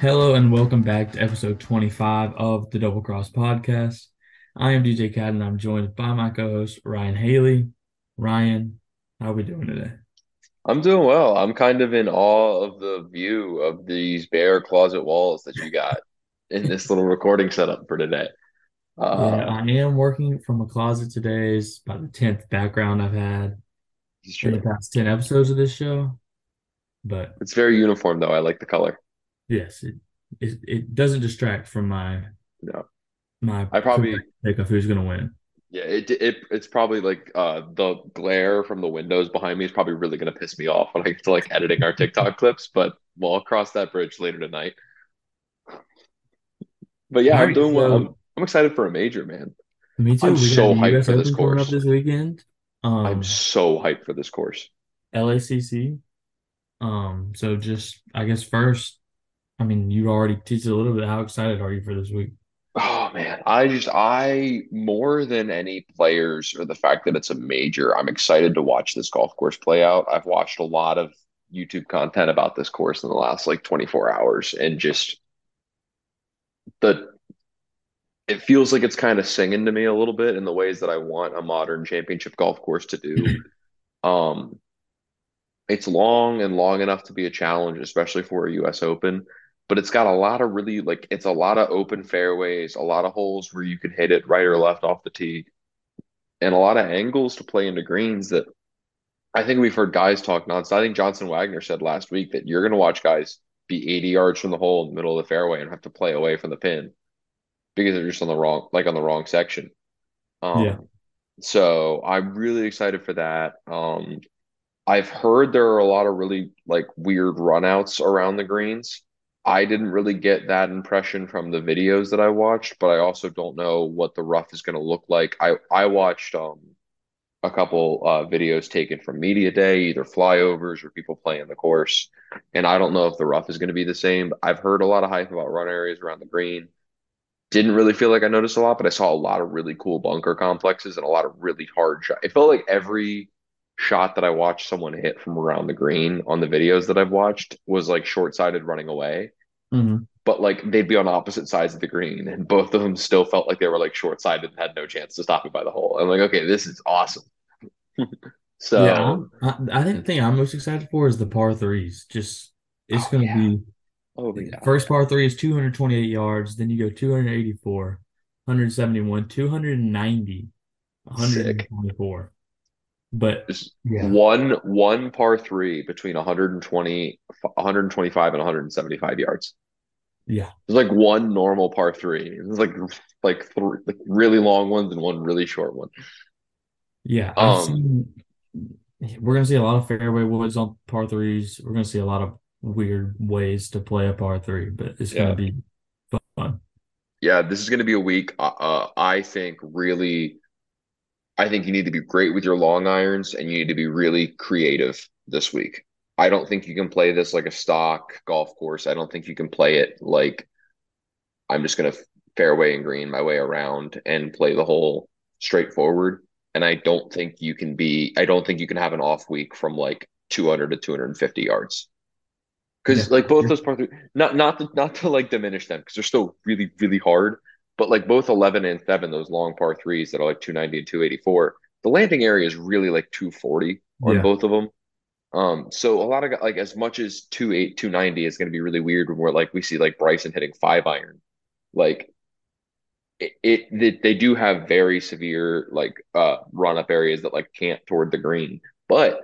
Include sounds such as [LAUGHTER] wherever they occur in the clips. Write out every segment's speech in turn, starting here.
Hello and welcome back to episode 25 of the Double Cross Podcast. I am DJ Cat and I'm joined by my co-host Ryan Haley. Ryan, how are we doing today? I'm doing well. I'm kind of in awe of the view of these bare closet walls that you got in this little recording setup for today. Yeah, Uh, I am working from a closet today. It's about the 10th background I've had in the past 10 episodes of this show. But It's very uniform though. I like the color. Yes, it it, it doesn't distract from my No, my I probably pick of who's going to win. yeah. It it it's probably like uh the glare from the windows behind me is probably really gonna piss me off when I get to like editing our TikTok [LAUGHS] clips. But we'll cross that bridge later tonight. But yeah, All I'm right, doing well. I'm I'm excited for a major, man. me too. I'm We so hyped US for this coming up course. this weekend. I'm Um, so hyped for this course. LACC. Um, so just I guess first, I mean, you already teased a little bit. How excited are you for this week? Oh man, I just I more than any players or the fact that it's a major, I'm excited to watch this golf course play out. I've watched a lot of YouTube content about this course in the last like 24 hours and just the it feels like it's kind of singing to me a little bit in the ways that I want a modern championship golf course to do. [CLEARS THROAT] Um, it's long and long enough to be a challenge, especially for a US Open, but it's got a lot of really like it's a lot of open fairways, a lot of holes where you can hit it right or left off the tee, and a lot of angles to play into greens that I think we've heard guys talk nonsense. I think Johnson Wagner said last week that you're going to watch guys be 80 yards from the hole in the middle of the fairway and have to play away from the pin because they're just on the wrong like on the wrong section. Yeah. Um, so I'm really excited for that. Um, I've heard there are a lot of really like weird runouts around the greens. I didn't really get that impression from the videos that I watched, but I also don't know what the rough is going to look like. I I watched um a couple uh videos taken from media day, either flyovers or people playing the course, and I don't know if the rough is going to be the same. I've heard a lot of hype about run areas around the green. Didn't really feel like I noticed a lot, but I saw a lot of really cool bunker complexes and a lot of really hard shots. It felt like every shot that I watched someone hit from around the green on the videos that I've watched was like short-sighted running away, hmm but like they'd be on opposite sides of the green, and both of them still felt like they were like short-sighted and had no chance to stop it by the hole. I'm like, okay, this is awesome. [LAUGHS] So, I'm, I, I think the thing I'm most excited for is the par threes. Just it's oh going to yeah, be oh yeah, first par three is 228 yards. Then you go 284, 171, 290, sick. 124. But yeah, one one par three between 120, 125 and 175 yards. yeah, There's like one normal par three. There's like like three like really long ones and one really short one. yeah. Um, seen. We're gonna see a lot of fairway woods on par threes. We're gonna see a lot of weird ways to play a par three, but it's gonna yeah, be fun. yeah. This is going to be a week. Uh, uh, I think really, I think you need to be great with your long irons and you need to be really creative this week. I don't think you can play this like a stock golf course. I don't think you can play it like I'm just going to fairway and green my way around and play the whole straightforward. And I don't think you can be, I don't think you can have an off week from like 200 to 250 yards. Yeah, Because like both those par three, not not to, not to like diminish them because they're still really really hard, but like both 11 and 7, those long par threes that are like 290 and 284, the landing area is really like 240 on yeah, both of them. Um, so a lot of like as much as 28, 290 is going to be really weird when we're like we see like Bryson hitting five iron. Like it, it they, they do have very severe like uh run up areas that like can't toward the green. But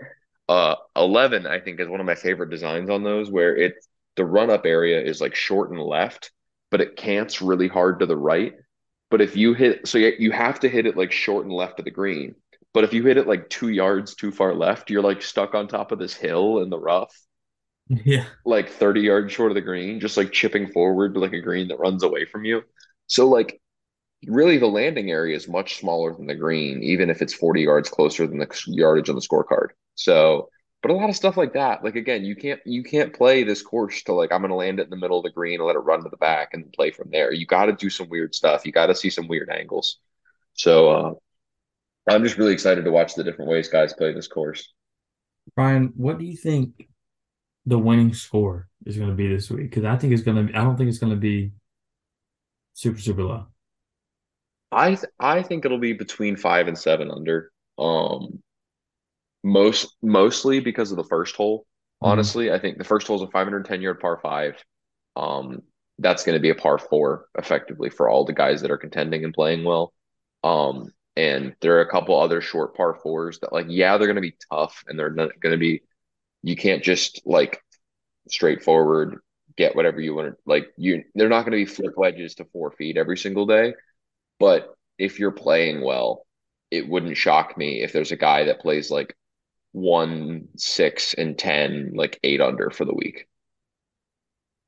uh 11 I think is one of my favorite designs on those where it the run up area is like short and left, but it cants really hard to the right. But if you hit so you, you have to hit it like short and left of the green. But if you hit it like two yards too far left, you're like stuck on top of this hill in the rough, [LAUGHS] yeah, like 30 yards short of the green, just like chipping forward like a green that runs away from you. So like really the landing area is much smaller than the green, even if it's 40 yards closer than the yardage on the scorecard. So, but a lot of stuff like that, like again, you can't you can't play this course to like I'm gonna land it in the middle of the green and let it run to the back and play from there. You got to do some weird stuff. You got to see some weird angles. So uh, I'm just really excited to watch the different ways guys play this course. Brian, what do you think? the winning score is going to be this week because I think it's going to. I don't think it's going to be super super low. I th I think it'll be between five and seven under. Um, most mostly because of the first hole. hmm Honestly, I think the first hole is a 510 yard par five. Um, that's going to be a par four effectively for all the guys that are contending and playing well. Um, and there are a couple other short par fours that like, yeah, they're going to be tough and they're not going to be, you can't just like straightforward get whatever you want to like you they're not going to be flip wedges to four feet every single day but if you're playing well it wouldn't shock me if there's a guy that plays like one six and ten like eight under for the week.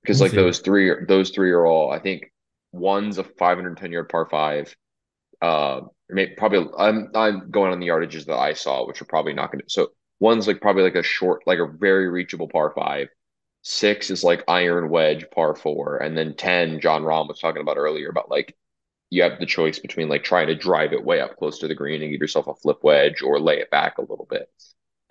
Because like those three are those three are all I think one's a 510 yard par five. Uh maybe probably I'm I'm going on the yardages that I saw which are probably not going to so one's like probably like a short like a very reachable par five. Six is like iron wedge par four, and then ten, Jon Rahm was talking about earlier about like you have the choice between like trying to drive it way up close to the green and give yourself a flip wedge or lay it back a little bit.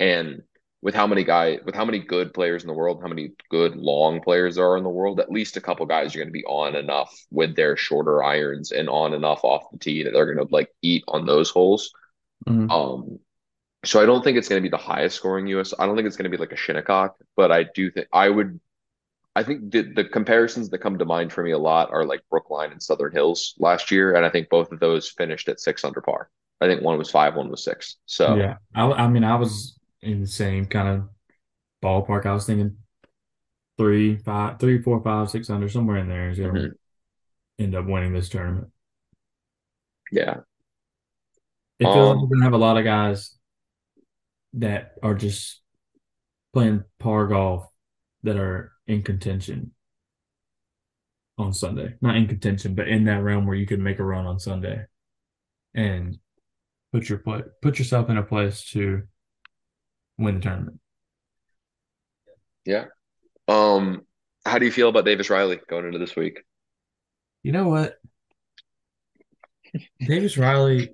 And with how many guys, with how many good players in the world, how many good long players there are in the world, at least a couple guys are going to be on enough with their shorter irons and on enough off the tee that they're going to like eat on those holes. hmm Um, so I don't think it's going to be the highest scoring US. I don't think it's going to be like a Shinnecock, but I do think I would I think the, the comparisons that come to mind for me a lot are like Brookline and Southern Hills last year, and I think both of those finished at six under par. I think one was five, one was six. So Yeah, I, I mean, I was in the same kind of ballpark. I was thinking three, five, three, four, five, six under somewhere in there is going to end up winning this tournament. yeah. It feels like we're Um, going to have a lot of guys that are just playing par golf that are in contention on Sunday. Not in contention, but in that realm where you could make a run on Sunday and put your put put yourself in a place to win the tournament. yeah. Um, how do you feel about Davis Riley going into this week? You know what? [LAUGHS] Davis Riley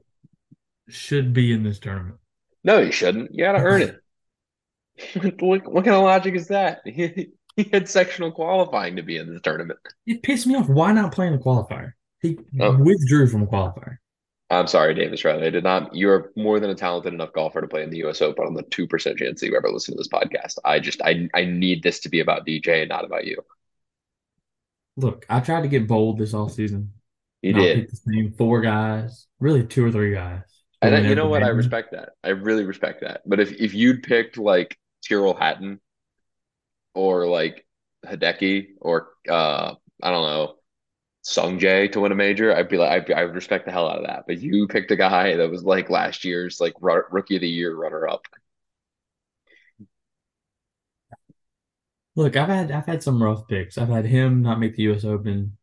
should be in this tournament. No, you shouldn't. You gotta earn it. [LAUGHS] [LAUGHS] What, what kind of logic is that? He, he had sectional qualifying to be in this tournament. It pissed me off. Why not play in a qualifier? He Oh, withdrew from a qualifier. I'm sorry, Davis Riley. I did not. You're more than a talented enough golfer to play in the U.S. Open on the two percent chance that you ever listen to this podcast. I just, I, I need this to be about DJ and not about you. Look, I tried to get bold this all season. You Not did, pick the same four guys, really two or three guys and I, you know what? I respect that. I really respect that. But if if you'd picked like Tyrrell Hatton or like Hideki or uh, I don't know, Sung Jae to win a major, I'd be like, I'd be, I would respect the hell out of that. But you picked a guy that was like last year's like rookie of the year runner up. Look, I've had I've had some rough picks. I've had him not make the U.S. Open.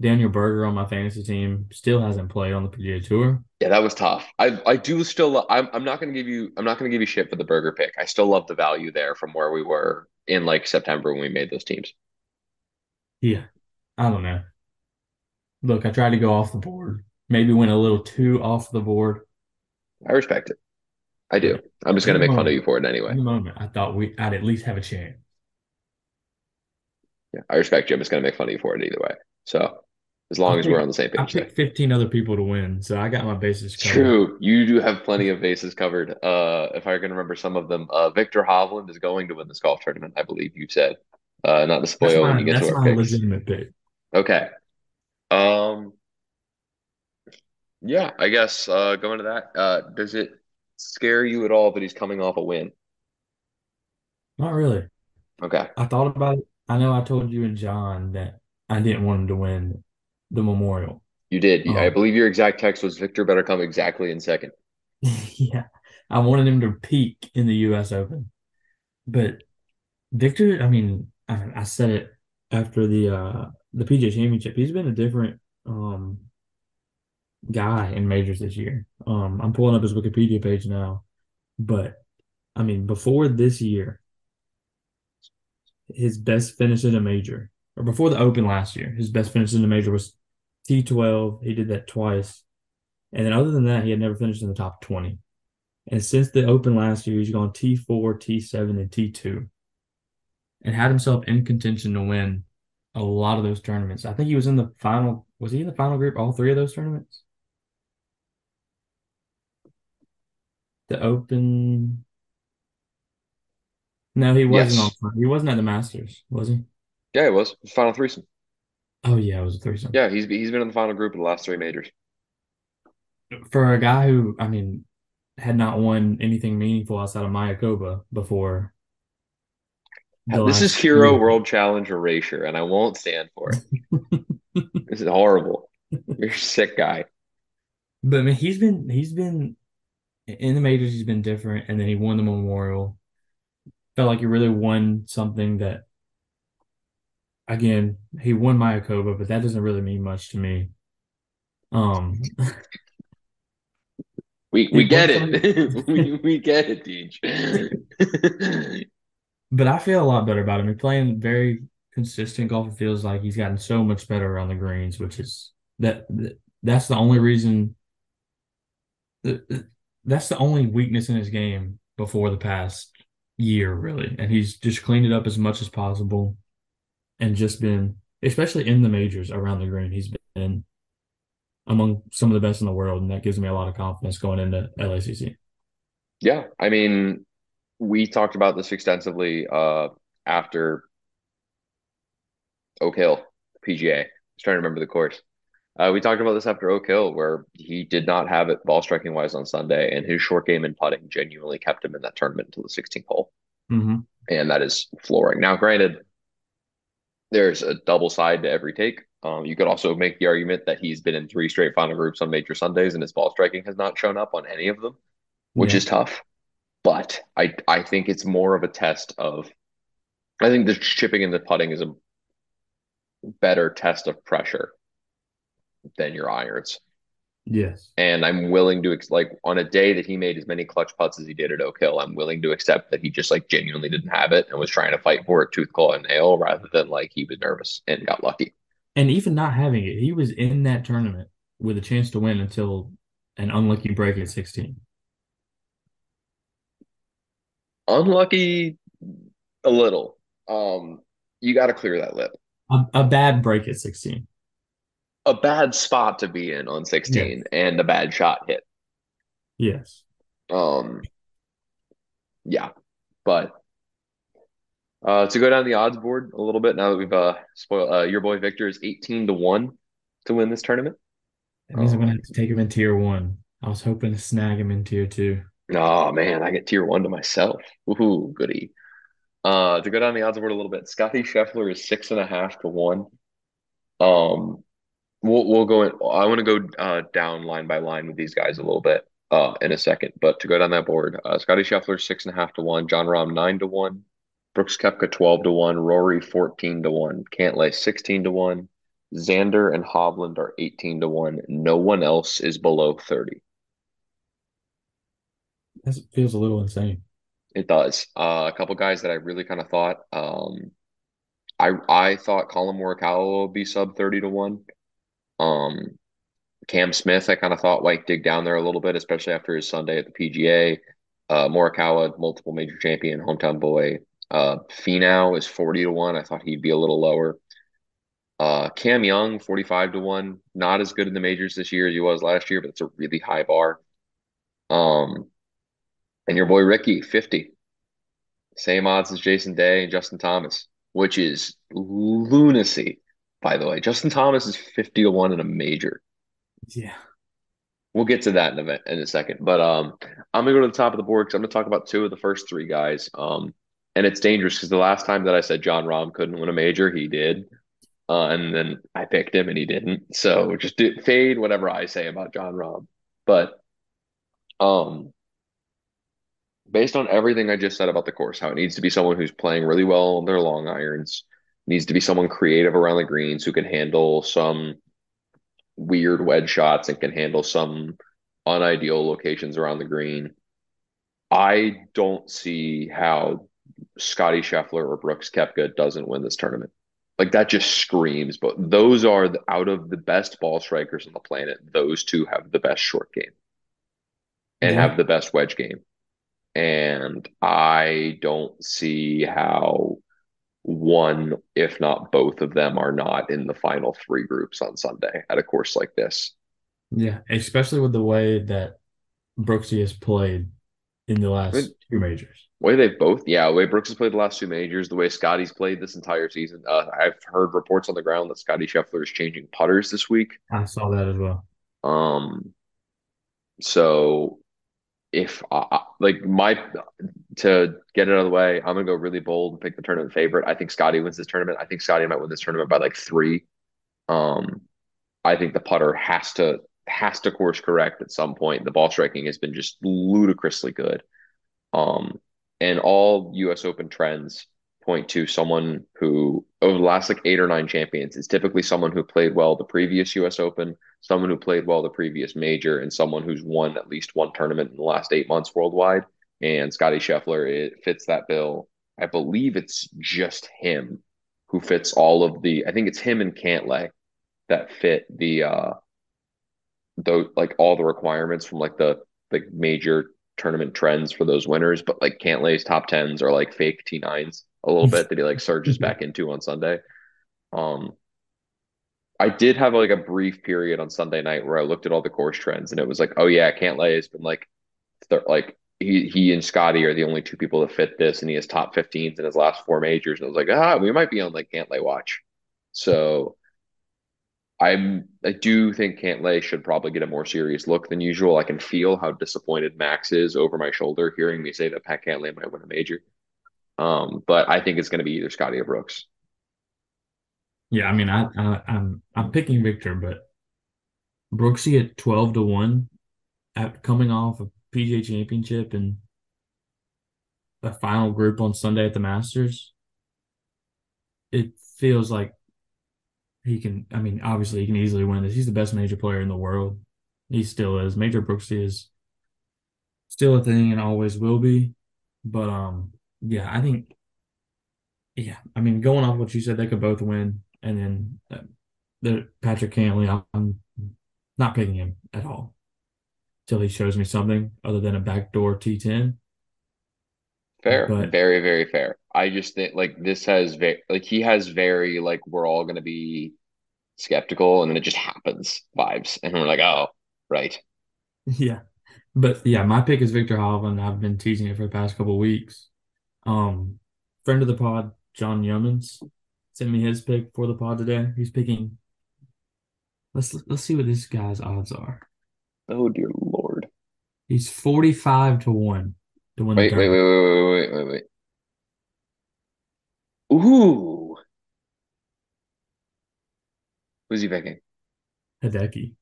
Daniel Berger on my fantasy team still hasn't played on the PGA Tour. Yeah, that was tough. I I do still lo- I'm I'm not gonna give you I'm not gonna give you shit for the Berger pick. I still love the value there from where we were in like September when we made those teams. Yeah, I don't know. Look, I tried to go off the board. Maybe went a little too off the board, I respect it. I do. I'm just gonna the make fun of you for it anyway. moment, I thought we I'd at least have a chance. Yeah, I respect you. I'm just gonna make fun of you for it either way. So as I long as we're on the same page there. picked 15 other people to win, so I got my bases covered. true. You do have plenty of bases covered. Uh, if I can remember some of them, uh, Viktor Hovland is going to win this golf tournament, I believe you said. Uh, not to That's spoil when you get to that's our my picks. legitimate pick. Okay. Um, yeah, I guess uh, going to that, uh, does it scare you at all that he's coming off a win? Not really. Okay. I thought about it. I know I told you and John that I didn't want him to win the Memorial. You did. I Um, believe your exact text was Viktor better come exactly in second. [LAUGHS] yeah, I wanted him to peak in the U.S. Open, but Viktor, I mean, I, I said it after the uh the PGA Championship. He's been a different um guy in majors this year. Um, I'm pulling up his Wikipedia page now, but I mean, before this year, his best finish in a major, or before the Open last year, his best finish in a major was T12. He did that twice, and then other than that, he had never finished in the top 20. And since the Open last year, he's gone T4, T7, and T2. and had himself in contention to win a lot of those tournaments. I think he was in the final. Was he in the final group all three of those tournaments? The Open. No, he wasn't Yes. on. He wasn't at the Masters, was he? Yeah, it was. Final threesome. Oh yeah, it was a threesome. Yeah, he's he's been in the final group in the last three majors. For a guy who, I mean, had not won anything meaningful outside of Mayakoba before This is Hero. World Challenge erasure, and I won't stand for it. [LAUGHS] This is horrible. You're a sick guy. But I mean, he's been he's been in the majors. He's been different, and then he won the Memorial. Felt like he really won something that, again, he won Mayakoba, but that doesn't really mean much to me. Um, We we get it. [LAUGHS] we we get it, Deej. [LAUGHS] but I feel a lot better about him. He's playing very consistent golf. It feels like he's gotten so much better around the greens, which is that that's the only reason. That's the only weakness in his game before the past year, really, and he's just cleaned it up as much as possible. and just been, especially in the majors around the green, he's been among some of the best in the world, and that gives me a lot of confidence going into LACC. Yeah, I mean, we talked about this extensively uh, after Oak Hill, PGA. I was trying to remember the course. Uh, we talked about this after Oak Hill, where he did not have it ball striking wise on Sunday, and his short game and putting genuinely kept him in that tournament until the 16th hole. hmm And that is flooring. Now, granted, there's a double side to every take. Um, you could also make the argument that he's been in three straight final groups on major Sundays, and his ball striking has not shown up on any of them, which Yeah. is tough. But I I think it's more of a test of I think the chipping and the putting is a better test of pressure than your irons. Yes. And I'm willing to like on a day that he made as many clutch putts as he did at Oak Hill, I'm willing to accept that he just like genuinely didn't have it and was trying to fight for it tooth, claw, and nail rather than like he was nervous and got lucky. And even not having it, he was in that tournament with a chance to win until an unlucky break at 16. Unlucky a little. Um, you got to clear that lip. A, a bad break at 16. A bad spot to be in on Yes. 16 and a bad shot hit. Yes. Um, yeah, but uh, to go down the odds board a little bit now that we've uh spoiled uh, your boy Viktor is 18 to 1 to win this tournament. That means I'm gonna Um, have to take him in tier one. I was hoping to snag him in tier two. Oh man, I get tier one to myself. Woohoo, goody. Uh, to go down the odds board a little bit, Scottie Scheffler is six and a half to one. Um, we'll we'll go in. I want to go uh down line by line with these guys a little bit uh in a second, but to go down that board, uh, Scottie Scheffler six and a half to one, Jon Rahm nine to one, Brooks Koepka twelve to one, Rory fourteen to one, Cantlay sixteen to one, Xander and Hovland are eighteen to one. No one else is below thirty. That feels a little insane. It does. Uh, a couple guys that I really kind of thought. Um, I I thought Collin Morikawa would be sub thirty to one. Um, Cam Smith, I kind of thought might dig down there a little bit, especially after his Sunday at the PGA. Uh, Morikawa, multiple major champion, hometown boy. Uh, Finau is 40 to 1. I thought he'd be a little lower. Uh, Cam Young, 45 to 1. Not as good in the majors this year as he was last year, but it's a really high bar. Um, and your boy Ricky, 50. Same odds as Jason Day and Justin Thomas, which is lunacy, by the way. Justin Thomas is 50 to 1 in a major. Yeah. We'll get to that in a, in a second. But um, I'm gonna go to the top of the board because I'm gonna talk about two of the first three guys. Um, and it's dangerous because the last time that I said Jon Rahm couldn't win a major, he did. Uh, and then I picked him and he didn't. So just do, fade whatever I say about Jon Rahm. But um, based on everything I just said about the course, how it needs to be someone who's playing really well on their long irons, needs to be someone creative around the greens who can handle some weird wedge shots and can handle some unideal locations around the green. I don't see how Scottie Scheffler or Brooks Koepka doesn't win this tournament. Like that just screams. But those are the, out of the best ball strikers on the planet. Those two have the best short game and Yeah. have the best wedge game. And I don't see how one, if not both of them, are not in the final three groups on Sunday at a course like this. Yeah, especially with the way that Brooksy has played in the I mean, last two majors. way they've both, yeah, the way Brooks has played the last two majors, the way Scottie's played this entire season. Uh, I've heard reports on the ground that Scottie Scheffler is changing putters this week. I saw that as well. Um, so if I, like my to get it out of the way, I'm gonna go really bold and pick the tournament favorite. I think Scottie wins this tournament. I think Scottie might win this tournament by like three. Um, I think the putter has to has to course correct at some point. The ball striking has been just ludicrously good. Um, and all U.S. Open trends point to someone who, over the last like eight or nine champions, is typically someone who played well the previous U.S. Open, someone who played well the previous major, and someone who's won at least one tournament in the last eight months worldwide. And Scottie Scheffler, it fits that bill. I believe it's just him who fits all of the. I think it's him and Cantlay that fit the uh the like all the requirements from like the like major tournament trends for those winners, but like Cantlay's top tens are like fake T9s a little bit that he like surges back into on Sunday. Um I did have like a brief period on Sunday night where I looked at all the course trends and it was like, oh yeah, Cantlay has been like th- like he he and Scottie are the only two people that fit this and he has top 15s in his last four majors. And I was like, ah, we might be on like Cantlay watch. So I'm I do think Cantlay should probably get a more serious look than usual. I can feel how disappointed Max is over my shoulder hearing me say that Pat Cantlay might win a major. Um, but I think it's going to be either Scottie or Brooks. Yeah, I mean, I, I I'm I'm picking Viktor, but Brooksy at twelve to one, at coming off a PGA Championship and a final group on Sunday at the Masters. It feels like he can. I mean, obviously, he can easily win this. He's the best major player in the world. He still is. Major Brooksy is still a thing and always will be. But um, yeah, I think. Yeah, I mean, going off what you said, they could both win, and then uh, the Patrick Cantlay, I'm not picking him at all till he shows me something other than a backdoor T10. Fair, But very, very fair. I just think like this has very like he has very like we're all going to be skeptical and then it just happens vibes and we're like, oh, right. [LAUGHS] yeah, but yeah, my pick is Viktor Hovland. I've been teasing it for the past couple of weeks. Um, friend of the pod, John Yeomans, sent me his pick for the pod today. He's picking. Let's let's see what this guy's odds are. Oh dear Lord. He's 45 to 1 to win the Wait, wait, wait, wait, wait, wait, wait, wait. Ooh, who's he picking? Hideki.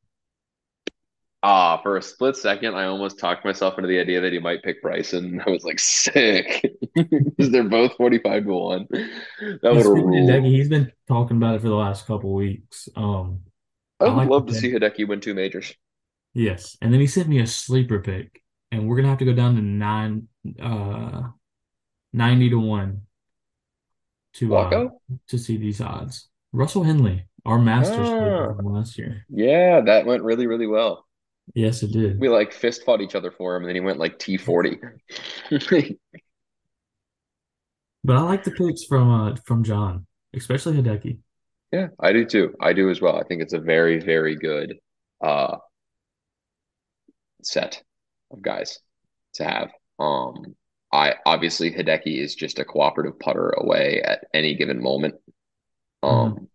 Ah, for a split second, I almost talked myself into the idea that he might pick Bryson. [LAUGHS] I was like, sick. [LAUGHS] Because they're both 45 to 1. That would He's Hideki. He's been talking about it for the last couple weeks. Um, I I would like the love to see Hideki win two majors. Yes. And then he sent me a sleeper pick, and we're gonna have to go down to nine uh 90 to 1 to uh to see these odds. Russell Henley, our Masters Ah, last year. yeah, that went really, really well. Yes, it did. We like fist fought each other for him, and then he went like T40. [LAUGHS] But I like the picks from uh from John, especially Hideki. Yeah, I do too. I do as well. I think it's a very, very good uh set of guys to have. Um, I obviously Hideki is just a cooperative putter away at any given moment. Um,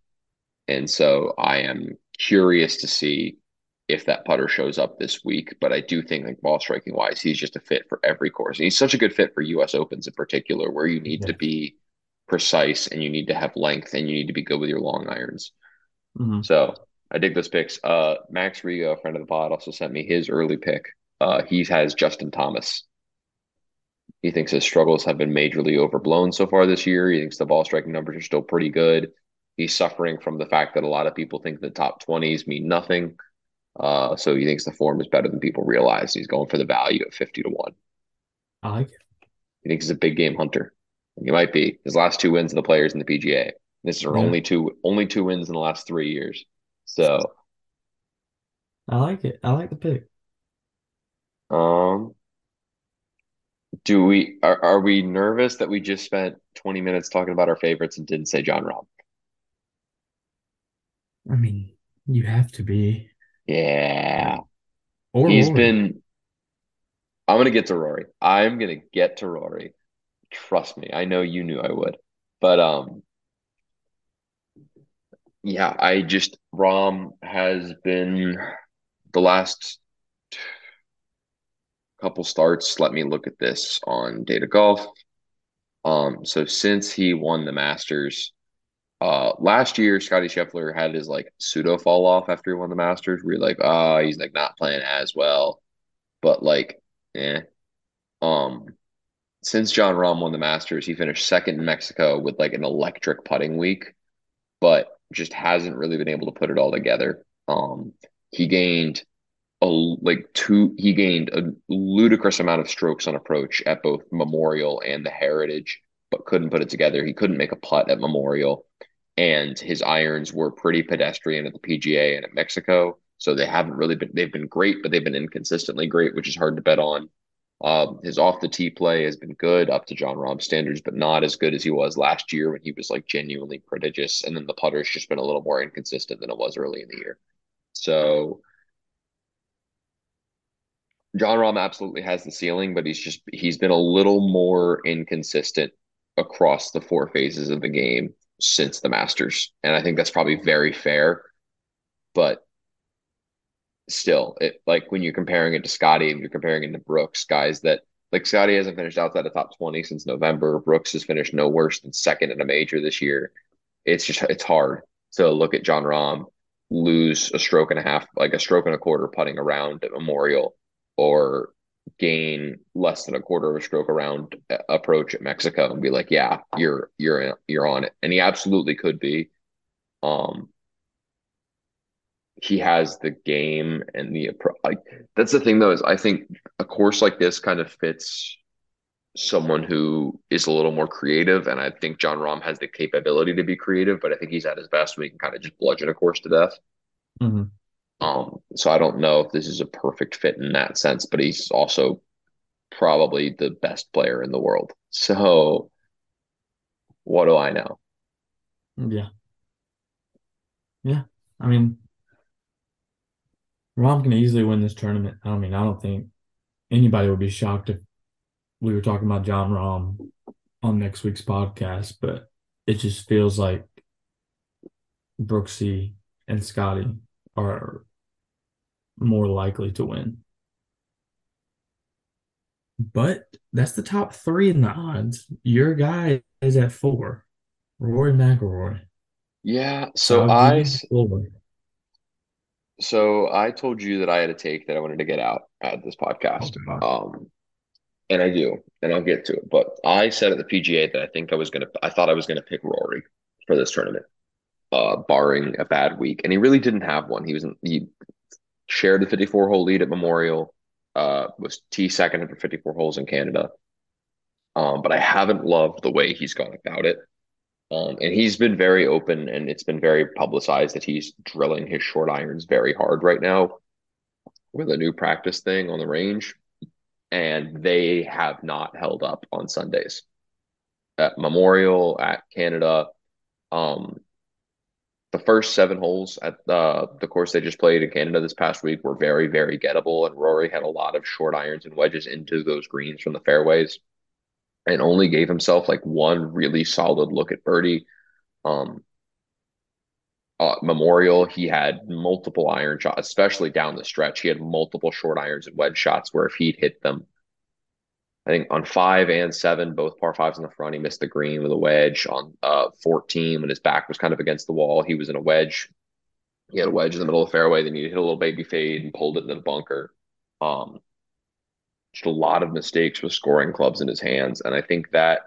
and so I am curious to see if that putter shows up this week. But I do think, like ball striking wise, he's just a fit for every course. And he's such a good fit for U.S. Opens in particular, where you need to be precise and you need to have length and you need to be good with your long irons. Mhm. So I dig those picks. Uh, Max Rigo, a friend of the pod, also sent me his early pick. Uh, he has Justin Thomas. He thinks his struggles have been majorly overblown so far this year. He thinks the ball striking numbers are still pretty good. He's suffering from the fact that a lot of people think the top 20s mean nothing. Uh, so he thinks the form is better than people realize. He's going for the value at 50 to 1. I like it. He thinks he's a big game hunter. He might be. His last two wins in the players in the PGA. This are Yeah. only two only two wins in the last three years. So I like it. I like the pick. um Do we are, are we nervous that we just spent 20 minutes talking about our favorites and didn't say Jon Rahm? I mean, you have to be. Yeah. Or He's Rory. been I'm gonna get to Rory. I'm gonna get to Rory. Trust me. I know you knew I would. But um yeah, I just Rahm has been the last couple starts. Let me look at this on Data Golf. Um, so since he won the Masters, uh, last year Scottie Scheffler had his like pseudo fall off after he won the Masters. We are like, oh, he's like not playing as well, but like, eh. Um, since Jon Rahm won the Masters, he finished second in Mexico with like an electric putting week, but just hasn't really been able to put it all together. Um, he gained a like two he gained a ludicrous amount of strokes on approach at both Memorial and the Heritage, but couldn't put it together. He couldn't make a putt at Memorial, and his irons were pretty pedestrian at the PGA and at Mexico. So they haven't really been they've been great, but they've been inconsistently great, which is hard to bet on. Um, his off the tee play has been good up to Jon Rahm standards, but not as good as he was last year when he was like genuinely prodigious. And then the putter's just been a little more inconsistent than it was early in the year. So Jon Rahm absolutely has the ceiling, but he's just he's been a little more inconsistent across the four phases of the game since the Masters. And I think that's probably very fair. But still, it like when you're comparing it to Scottie and you're comparing it to Brooks, guys that like Scottie hasn't finished outside the top 20 since November. Brooks has finished no worse than second in a major this year. It's just it's hard to look at Jon Rahm lose a stroke and a half, like a stroke and a quarter putting around at Memorial or gain less than a quarter of a stroke around approach at Mexico and be like, yeah, you're you're you're on it. And he absolutely could be. Um he has the game and the approach. Like that's the thing though, is I think a course like this kind of fits someone who is a little more creative. And I think Jon Rahm has the capability to be creative, but I think he's at his best when he can kind of just bludgeon a course to death. Mm-hmm. Um, so I don't know if this is a perfect fit in that sense, but he's also probably the best player in the world. So what do I know? Yeah. Yeah. I mean, Rahm can easily win this tournament. I mean, I don't think anybody would be shocked if we were talking about Jon Rahm on next week's podcast, but it just feels like Brooksy and Scottie are more likely to win. But that's the top three in the odds. Your guy is at four, Rory McIlroy. Yeah, so I so I told you that I had a take that I wanted to get out at this podcast. Oh, um, and I do, and I'll get to it. But I said at the PGA that I think I was gonna, I thought I was gonna pick Rory for this tournament, uh, barring a bad week, and he really didn't have one. He was he shared the 54 hole lead at Memorial, uh, was T second for 54 holes in Canada. Um, but I haven't loved the way he's gone about it. Um, and he's been very open and it's been very publicized that he's drilling his short irons very hard right now with a new practice thing on the range. And they have not held up on Sundays at Memorial, at Canada. Um, the first seven holes at the the course they just played in Canada this past week were very, very gettable. And Rory had a lot of short irons and wedges into those greens from the fairways and only gave himself like one really solid look at birdie. Um, uh, Memorial, he had multiple iron shots, especially down the stretch. He had multiple short irons and wedge shots where if he'd hit them, I think on five and seven, both par fives in the front, he missed the green with a wedge. On uh, 14, when his back was kind of against the wall, he was in a wedge. He had a wedge in the middle of the fairway. Then he hit a little baby fade and pulled it into the bunker. Um, just a lot of mistakes with scoring clubs in his hands. And I think that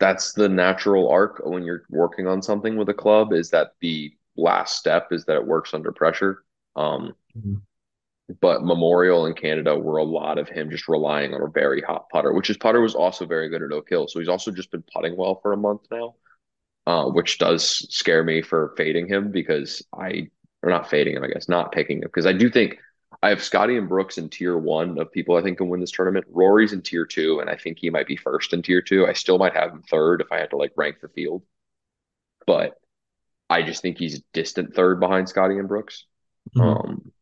that's the natural arc when you're working on something with a club is that the last step is that it works under pressure. Um, mm-hmm but Memorial in Canada were a lot of him just relying on a very hot putter, which his putter was also very good at Oak Hill. So he's also just been putting well for a month now, uh, which does scare me for fading him because I, or not fading him, I guess, not picking him because I do think I have Scottie and Brooks in tier one of people I think can win this tournament. Rory's in tier two, and I think he might be first in tier two. I still might have him third if I had to like rank the field, but I just think he's distant third behind Scottie and Brooks. Mhm. Um,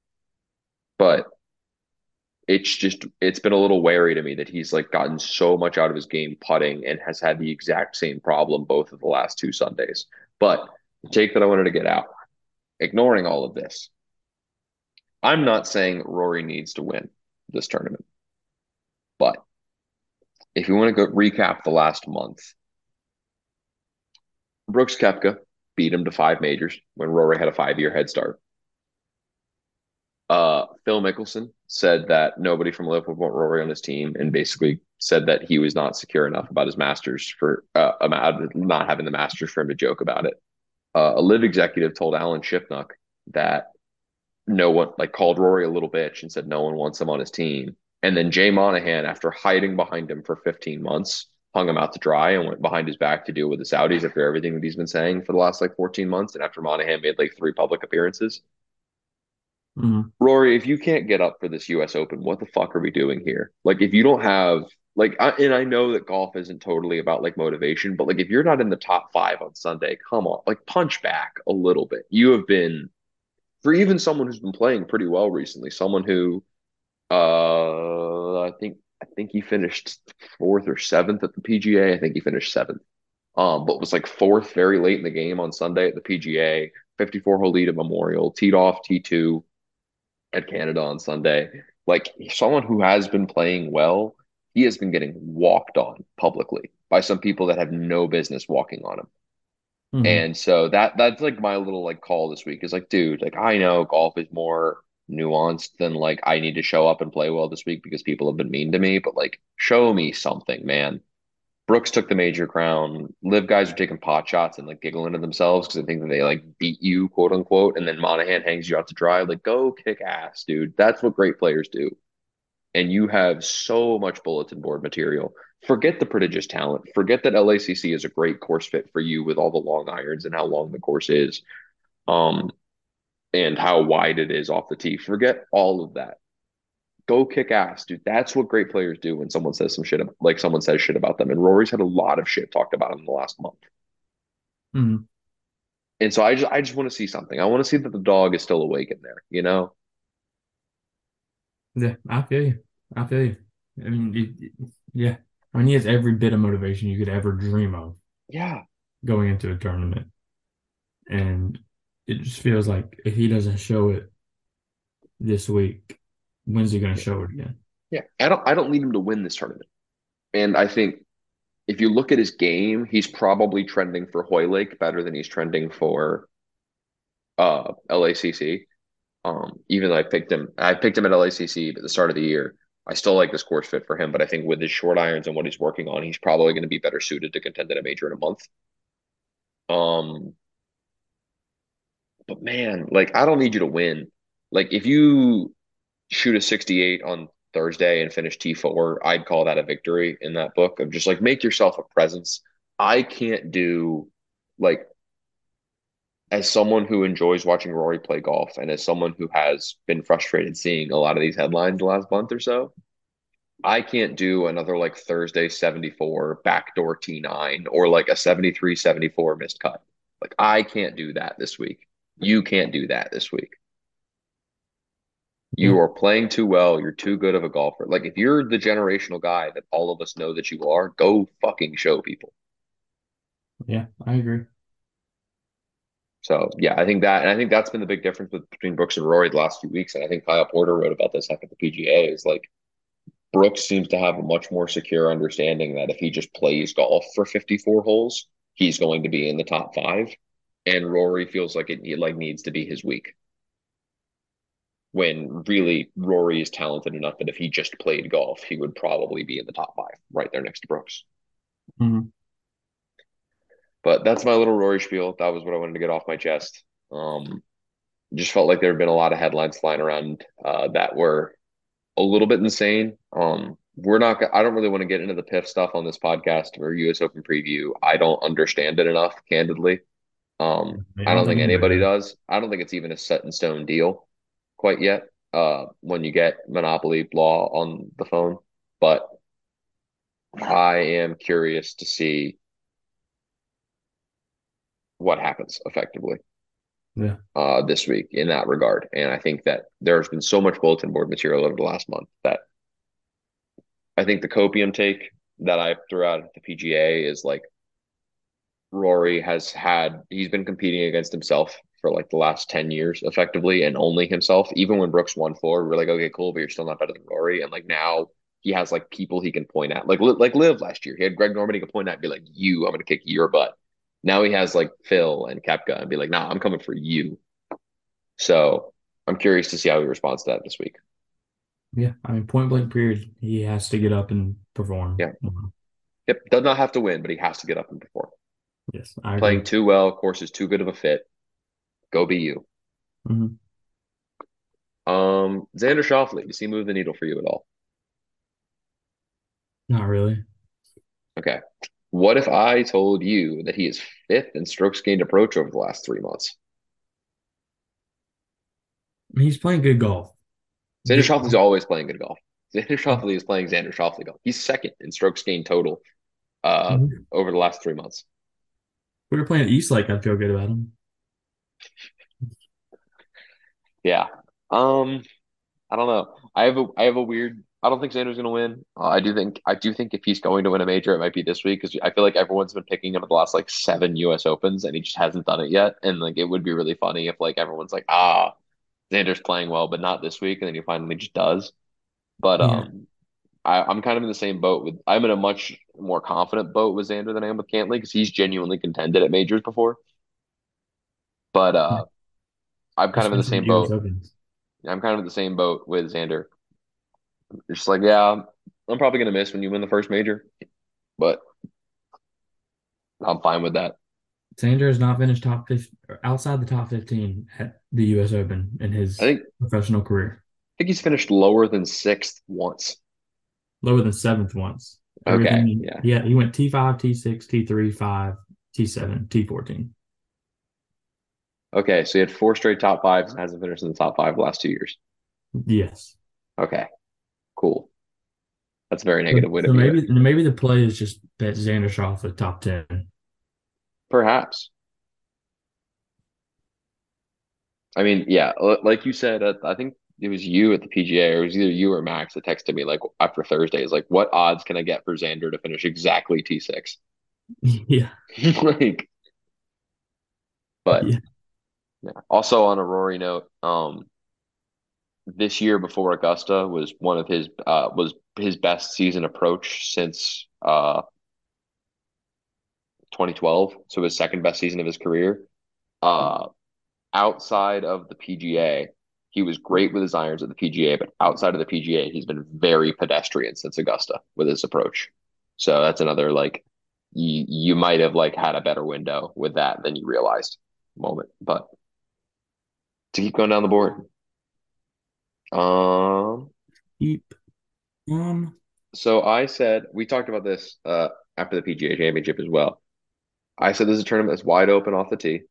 but it's just it's been a little wary to me that he's like gotten so much out of his game putting and has had the exact same problem both of the last two Sundays. But the take that I wanted to get out, ignoring all of this, I'm not saying Rory needs to win this tournament. But if you want to go recap the last month, Brooks Koepka beat him to five majors when Rory had a five year head start. Uh, Phil Mickelson said that nobody from Liverpool want Rory on his team, and basically said that he was not secure enough about his Masters for uh, about not having the Masters for him to joke about it. Uh, a LIV executive told Alan Shipnuck that no one like called Rory a little bitch and said no one wants him on his team. And then Jay Monahan, after hiding behind him for 15 months, hung him out to dry and went behind his back to deal with the Saudis after everything that he's been saying for the last like 14 months. And after Monahan made like three public appearances. Mhm. Rory, if you can't get up for this US Open, what the fuck are we doing here? Like, if you don't have, like, I, and I know that golf isn't totally about like motivation, but like, if you're not in the top five on Sunday, come on, like, punch back a little bit. You have been, for even someone who's been playing pretty well recently, someone who, uh, I think, I think he finished fourth or seventh at the PGA. I think he finished seventh, um, but was like fourth very late in the game on Sunday at the PGA, 54 hole lead at Memorial, teed off T2 at Canada on Sunday. Like someone who has been playing well, he has been getting walked on publicly by some people that have no business walking on him. Mhm. And so that that's like my little like call this week is like, dude, like I know golf is more nuanced than like I need to show up and play well this week because people have been mean to me, but like show me something, man. Brooks took the major crown. LIV guys are taking pot shots and like giggling to themselves because they think that they like beat you, quote unquote. And then Monahan hangs you out to dry. Like, go kick ass, dude. That's what great players do. And you have so much bulletin board material. Forget the prodigious talent. Forget that LACC is a great course fit for you with all the long irons and how long the course is, um, and how wide it is off the tee. Forget all of that go kick ass, dude. That's what great players do when someone says some shit, about, like someone says shit about them. And Rory's had a lot of shit talked about him in the last month. Mhm. And so I just, I just want to see something. I want to see that the dog is still awake in there, you know? Yeah, I feel you. I feel you. I mean, it, it- yeah. I mean, he has every bit of motivation you could ever dream of Yeah. going into a tournament. And it just feels like if he doesn't show it this week, when's he going to show it again? Yeah. I don't, I don't need him to win this tournament. And I think if you look at his game, he's probably trending for Hoylake better than he's trending for uh LACC. Um, even though I picked him, I picked him at LACC at the start of the year. I still like this course fit for him, but I think with his short irons and what he's working on, he's probably going to be better suited to contend at a major in a month. Um, but man, like I don't need you to win. Like if you shoot a 68 on Thursday and finish T4, I'd call that a victory in that book of just like make yourself a presence. I can't do like as someone who enjoys watching Rory play golf and as someone who has been frustrated seeing a lot of these headlines the last month or so, I can't do another like Thursday 74 backdoor T9 or like a 73 74 missed cut. Like I can't do that this week. You can't do that this week. You are playing too well. You're too good of a golfer. Like if you're the generational guy that all of us know that you are, go fucking show people. Yeah, I agree. So yeah, I think that, and I think that's been the big difference with, between Brooks and Rory the last few weeks. And I think Kyle Porter wrote about this after the PGA is like Brooks seems to have a much more secure understanding that if he just plays golf for 54 holes, he's going to be in the top five. And Rory feels like it like needs to be his week. When really Rory is talented enough that if he just played golf, he would probably be in the top five, right there next to Brooks. Mhm. But that's my little Rory spiel. That was what I wanted to get off my chest. Um, just felt like there had been a lot of headlines flying around uh, that were a little bit insane. Um, we're not. I don't really want to get into the PIF stuff on this podcast or U.S. Open preview. I don't understand it enough, candidly. Um, I don't think anybody does. I don't think it's even a set in stone deal quite yet. uh, when you get Monopoly Law on the phone, but I am curious to see what happens effectively Yeah. uh, this week in that regard. And I think that there's been so much bulletin board material over the last month that I think the copium take that I threw out at the PGA is like Rory has had, he's been competing against himself for like the last 10 years effectively and only himself. Even when Brooks won four, we're like, okay, cool, but you're still not better than Rory. And like now he has like people he can point at, like like LIV last year. He had Greg Norman he could point at and be like, you, I'm gonna kick your butt. Now he has like Phil and Koepka and be like, nah, I'm coming for you. So I'm curious to see how he responds to that this week. Yeah. I mean, point blank period, he has to get up and perform. Yeah. Yep. Does not have to win, but he has to get up and perform. Yes. I Playing agree. too well, course is too good of a fit. Go be you. Mhm. Um, Xander Schauffele, does he move the needle for you at all? Not really. Okay. What if I told you that he is fifth in strokes gained approach over the last three months? He's playing good golf. Xander golf. always playing good golf. Xander Schauffele is playing Xander Schauffele golf. He's second in strokes gained total uh, Mhm. over the last three months. If we were playing East Lake, I'd feel good about him. Yeah. Um, I don't know. I have a I have a weird. I don't think Xander's going to win. Uh, I do think I do think if he's going to win a major, it might be this week because I feel like everyone's been picking him at the last like seven U.S. Opens and he just hasn't done it yet. And like it would be really funny if like everyone's like, ah, Xander's playing well, but not this week, and then he finally just does. But Yeah. um, I, I'm kind of in the same boat with. I'm in a much more confident boat with Xander than I am with Cantlay because he's genuinely contended at majors before. But uh, I'm kind of in the same boat. I'm kind of in the same boat with Xander. It's just like, yeah, I'm probably gonna miss when you win the first major, but I'm fine with that. Xander has not finished top 15, outside the top 15 at the US Open in I his think professional career. I think he's finished lower than sixth once. Lower than seventh once. Okay, yeah, yeah, he went T5, T6, T3, 5, T7, T14. Okay. So he had four straight top fives and hasn't finished in the top five the last two years. Yes. Okay, cool. That's a very negative way to so view it. maybe maybe the play is just that Xander Schauffele top 10. Perhaps. I mean, yeah, like you said, uh, I think it was you at the PGA, or it was either you or Max that texted me like after Thursday, is like, what odds can I get for Xander to finish exactly T6? [LAUGHS] Yeah. [LAUGHS] Like, but Yeah. Yeah. Also on a Rory note, um, this year before Augusta was one of his uh was his best season approach since uh 2012, so his second best season of his career. Uh, outside of the PGA, he was great with his irons at the PGA, but outside of the PGA, he's been very pedestrian since Augusta with his approach. So that's another like you you might have like had a better window with that than you realized moment. But to keep going down the board, um, Keep um so I said we talked about this uh after the PGA Championship as well. I said there's a tournament that's wide open off the tee.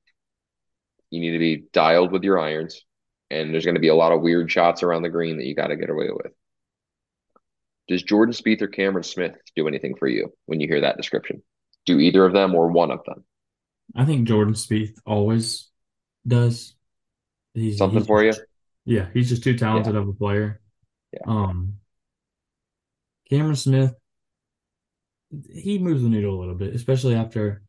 You need to be dialed with your irons, and there's going to be a lot of weird shots around the green that you got to get away with. Does Jordan Spieth or Cameron Smith do anything for you when you hear that description? Do either of them or one of them I think Jordan Spieth always does. He's something he's for you? yeah, he's just too Yeah, talented of a player. yeah, Um Cameron Smith, he moves the needle a little bit, especially after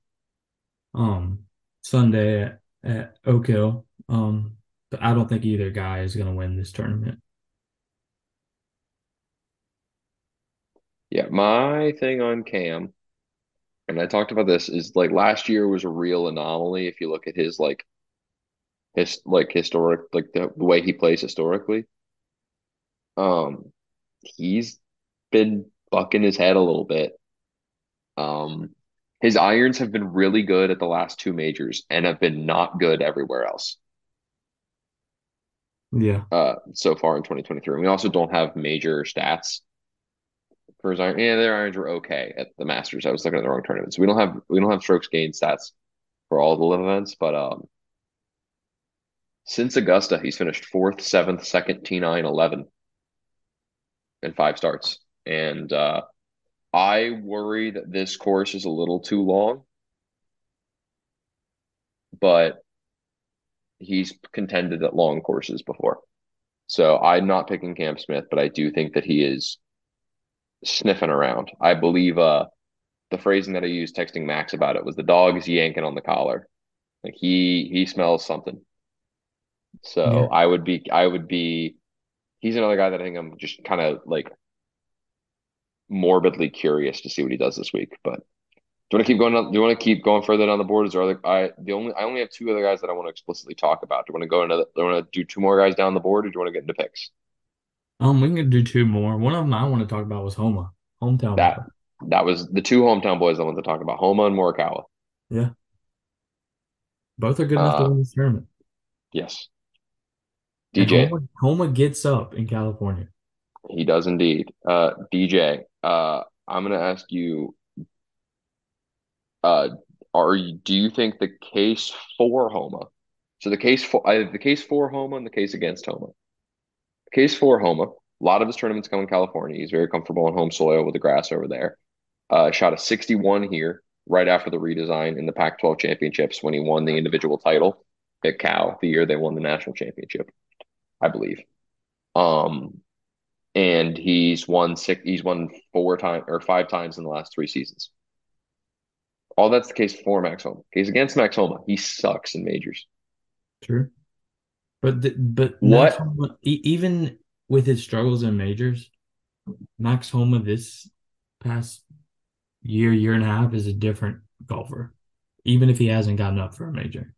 um Sunday at, at Oak Hill. Um, but I don't think either guy is gonna win this tournament. yeah. My thing on Cam, and I talked about this, is like last year was a real anomaly if you look at his like his like historic like the, the way he plays historically. Um, he's been bucking his head a little bit. Um, his irons have been really good at the last two majors and have been not good everywhere else. Yeah. Uh, so far in 2023. We also don't have major stats for his iron. Yeah, their irons were okay at the Masters. I was looking at the wrong tournament. So we don't have we don't have strokes gained stats for all the LIV events, but um Since Augusta, he's finished fourth, seventh, second, T9, 11 in five starts. And uh, I worry that this course is a little too long, but he's contended at long courses before. So I'm not picking Cam Smith, but I do think that he is sniffing around. I believe uh, the phrasing that I used texting Max about it was the dog is yanking on the collar. Like he he smells something. So Yeah. I would be I would be he's another guy that I think I'm just kind of like morbidly curious to see what he does this week. But do you want to keep going? On, do you want to keep going further down the board? Is there other? I the only I only have two other guys that I want to explicitly talk about. Do you want to go into? The, do you want to do two more guys down the board, or do you want to get into picks? Um, we can do two more. One of them I want to talk about was Homa, hometown That boy. that was the two hometown boys I wanted to talk about: Homa and Morikawa. Yeah, both are good enough to Uh, win this tournament. yes, DJ, Homa, Homa gets up in California. he does indeed. Uh, DJ, uh, I'm gonna ask you. Uh, are you, do you think the case for Homa? So the case for I have the case for Homa and the case against Homa. Case for Homa. A lot of his tournaments come in California. He's very comfortable on home soil with the grass over there. Uh, shot a 61 here right after the redesign in the Pac-12 championships when he won the individual title at Cal the year they won the national championship, I believe. Um, and he's won six. He's won four times or five times in the last three seasons. All that's the case for Max Homa. Case against Max Homa, he sucks in majors. True. But the, but What Homa, even with his struggles in majors, Max Homa this past year, year and a half is a different golfer, even if he hasn't gotten up for a major,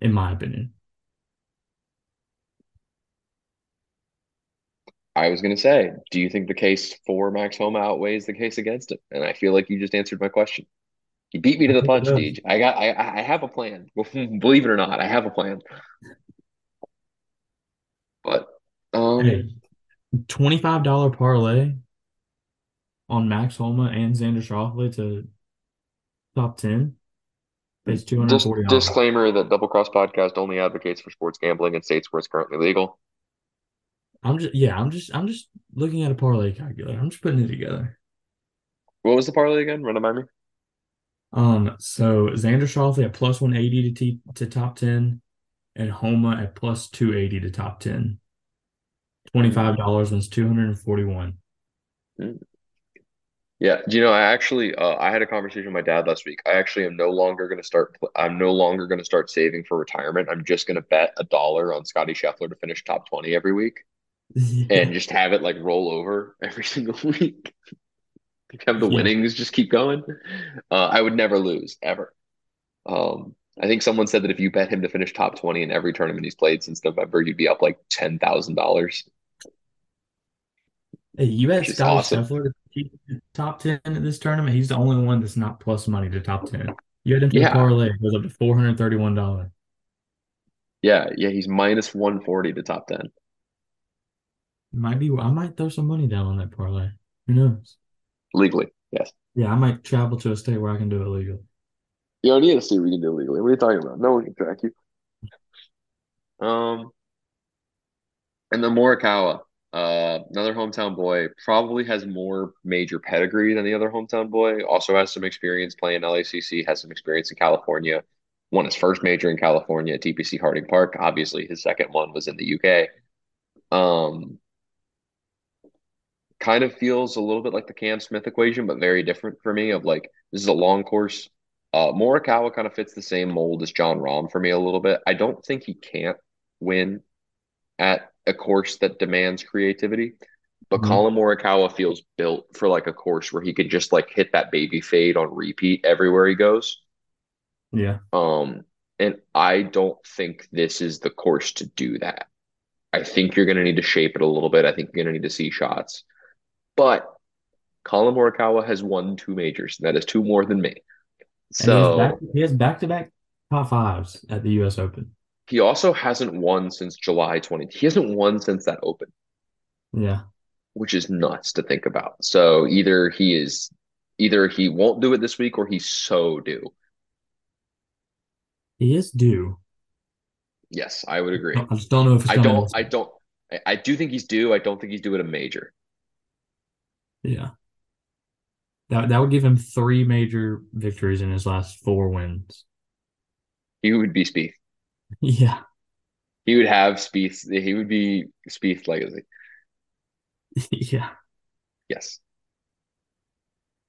in my opinion. I was going to say, do you think the case for Max Homa outweighs the case against him? And I feel like you just answered my question. You beat me to the punch. Deej. I got, I, I have a plan. [LAUGHS] Believe it or not, I have a plan. But, um, Hey, $25 parlay on Max Homa and Xander Schauffele to top 10 is just $240. disclaimer that Double Cross Podcast only advocates for sports gambling in states where it's currently legal. I'm just yeah, I'm just I'm just looking at a parlay calculator. I'm just putting it together. What was the parlay again? Run it by me. Um, so Xander Schauffele at plus 180 to t to top 10 and Homa at plus 280 to top 10. $25 wins 241. Yeah, do you know, I actually uh, I had a conversation with my dad last week. I actually am no longer going to start. I'm no longer going to start saving for retirement. I'm just going to bet a dollar on Scottie Scheffler to finish top 20 every week Yeah. [LAUGHS] and just have it like roll over every [LAUGHS] single week. Have the Yeah. winnings just keep going. Uh, I would never lose ever. Um, I think someone said that if you bet him to finish top 20 in every tournament he's played since November, you'd be up like $10,000, Hey, you had which is Scottie awesome. Scheffler to top 10 in this tournament. He's the only one that's not plus money to top 10. You had him to the Yeah. parlay. It goes up to $431. Yeah, yeah, he's minus 140 to top 10. Might be I might throw some money down on that parlay. Who knows? Legally, yes. Yeah, I might travel to a state where I can do it legally. You don't need to see what you can do legally. What are you talking about? No one can track you. Um, and then Morikawa, uh, another hometown boy, probably has more major pedigree than the other hometown boy. Also has some experience playing LACC, has some experience in California. Won his first major in California at TPC Harding Park. Obviously, his second one was in the UK. Um, kind of feels a little bit like the Cam Smith equation, but very different for me. Of like, this is a long course. Uh, Morikawa kind of fits the same mold as Jon Rahm for me a little bit. I don't think he can't win at a course that demands creativity, but Mhm. Collin Morikawa feels built for like a course where he could just like hit that baby fade on repeat everywhere he goes. Yeah. Um, and I don't think this is the course to do that. I think you're going to need to shape it a little bit. I think you're going to need to see shots. But Collin Morikawa has won two majors. and That is two more than me. And he has back So he has back to back top fives at the US Open. he also hasn't won since July 20. He hasn't won since that Open, Yeah. which is nuts to think about. So either he is, either he won't do it this week or he's so due. He is due. Yes, I would agree. I just don't know if I don't. I don't. I, I do think he's due. I don't think he's due at a major. Yeah. That that would give him three major victories in his last four wins. He would be Spieth. [LAUGHS] Yeah. He would have Spieth. He would be Spieth legacy. [LAUGHS] Yeah. Yes.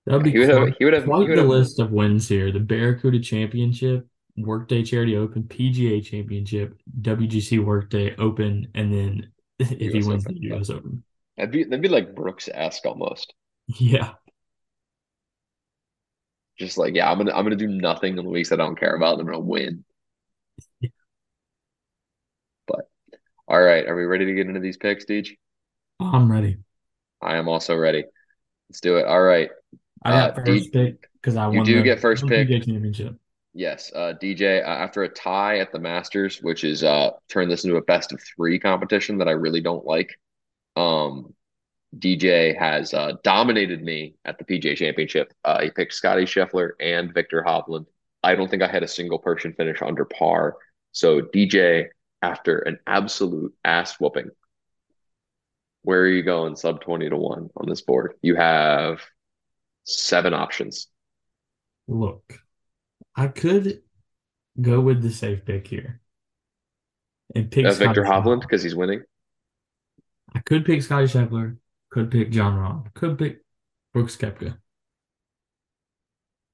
That would be He would have. quite, He would have. He would the have. list of wins here. The Barracuda Championship, Workday Charity Open, PGA Championship, WGC Workday Open, and then [LAUGHS] if he U.S. wins Open. the US Open. That'd be. That'd be like Brooks-esque almost. Yeah. Just like, yeah, I'm gonna. I'm gonna do nothing in the weeks I don't care about. I'm gonna win. But all right, are we ready to get into these picks, Deej? I'm ready. I am also ready. Let's do it. All right. I Uh, got D- first pick because I you do the get first pick. Championship. Yes, uh, DJ, uh, after a tie at the Masters, which is uh turned this into a best of three competition that I really don't like. Um, DJ has uh, dominated me at the PGA Championship. Uh, he picked Scottie Scheffler and Viktor Hovland. I don't think I had a single person finish under par. So DJ, after an absolute ass whooping, where are you going? Sub 20 to 1 on this board. You have seven options. Look, I could go with the safe pick here and pick Uh, Viktor Hovland, because he's winning. I could pick Scottie Scheffler, could pick Jon Rahm, could pick Brooks Koepka.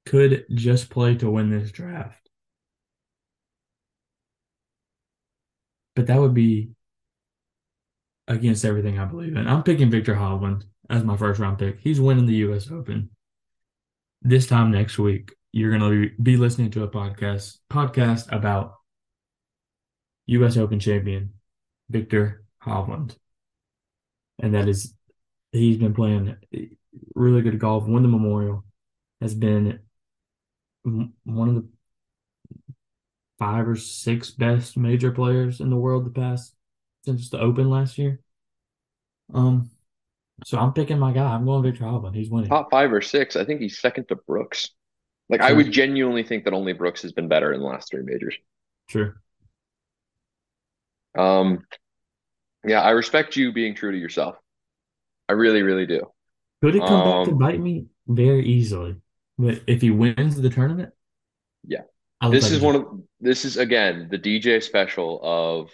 Could just play to win this draft. But that would be against everything I believe in. I'm picking Viktor Hovland as my first round pick. He's winning the US Open. This time next week, you're to be listening to a podcast podcast about US Open champion Viktor Hovland. And that is he's been playing really good golf, won the Memorial, has been one of the five or six best major players in the world the past since the Open last year. Um, so I'm picking my guy. I'm going Viktor Hovland. He's winning. Top five or six. I think he's second to Brooks. Like, I would genuinely think that only Brooks has been better in the last three majors. True. Um, yeah, I respect you being true to yourself. I really, really do. Could it come back to Um, bite me? Very easily. But if he wins the tournament, Yeah. This like is one of this is again the DJ special of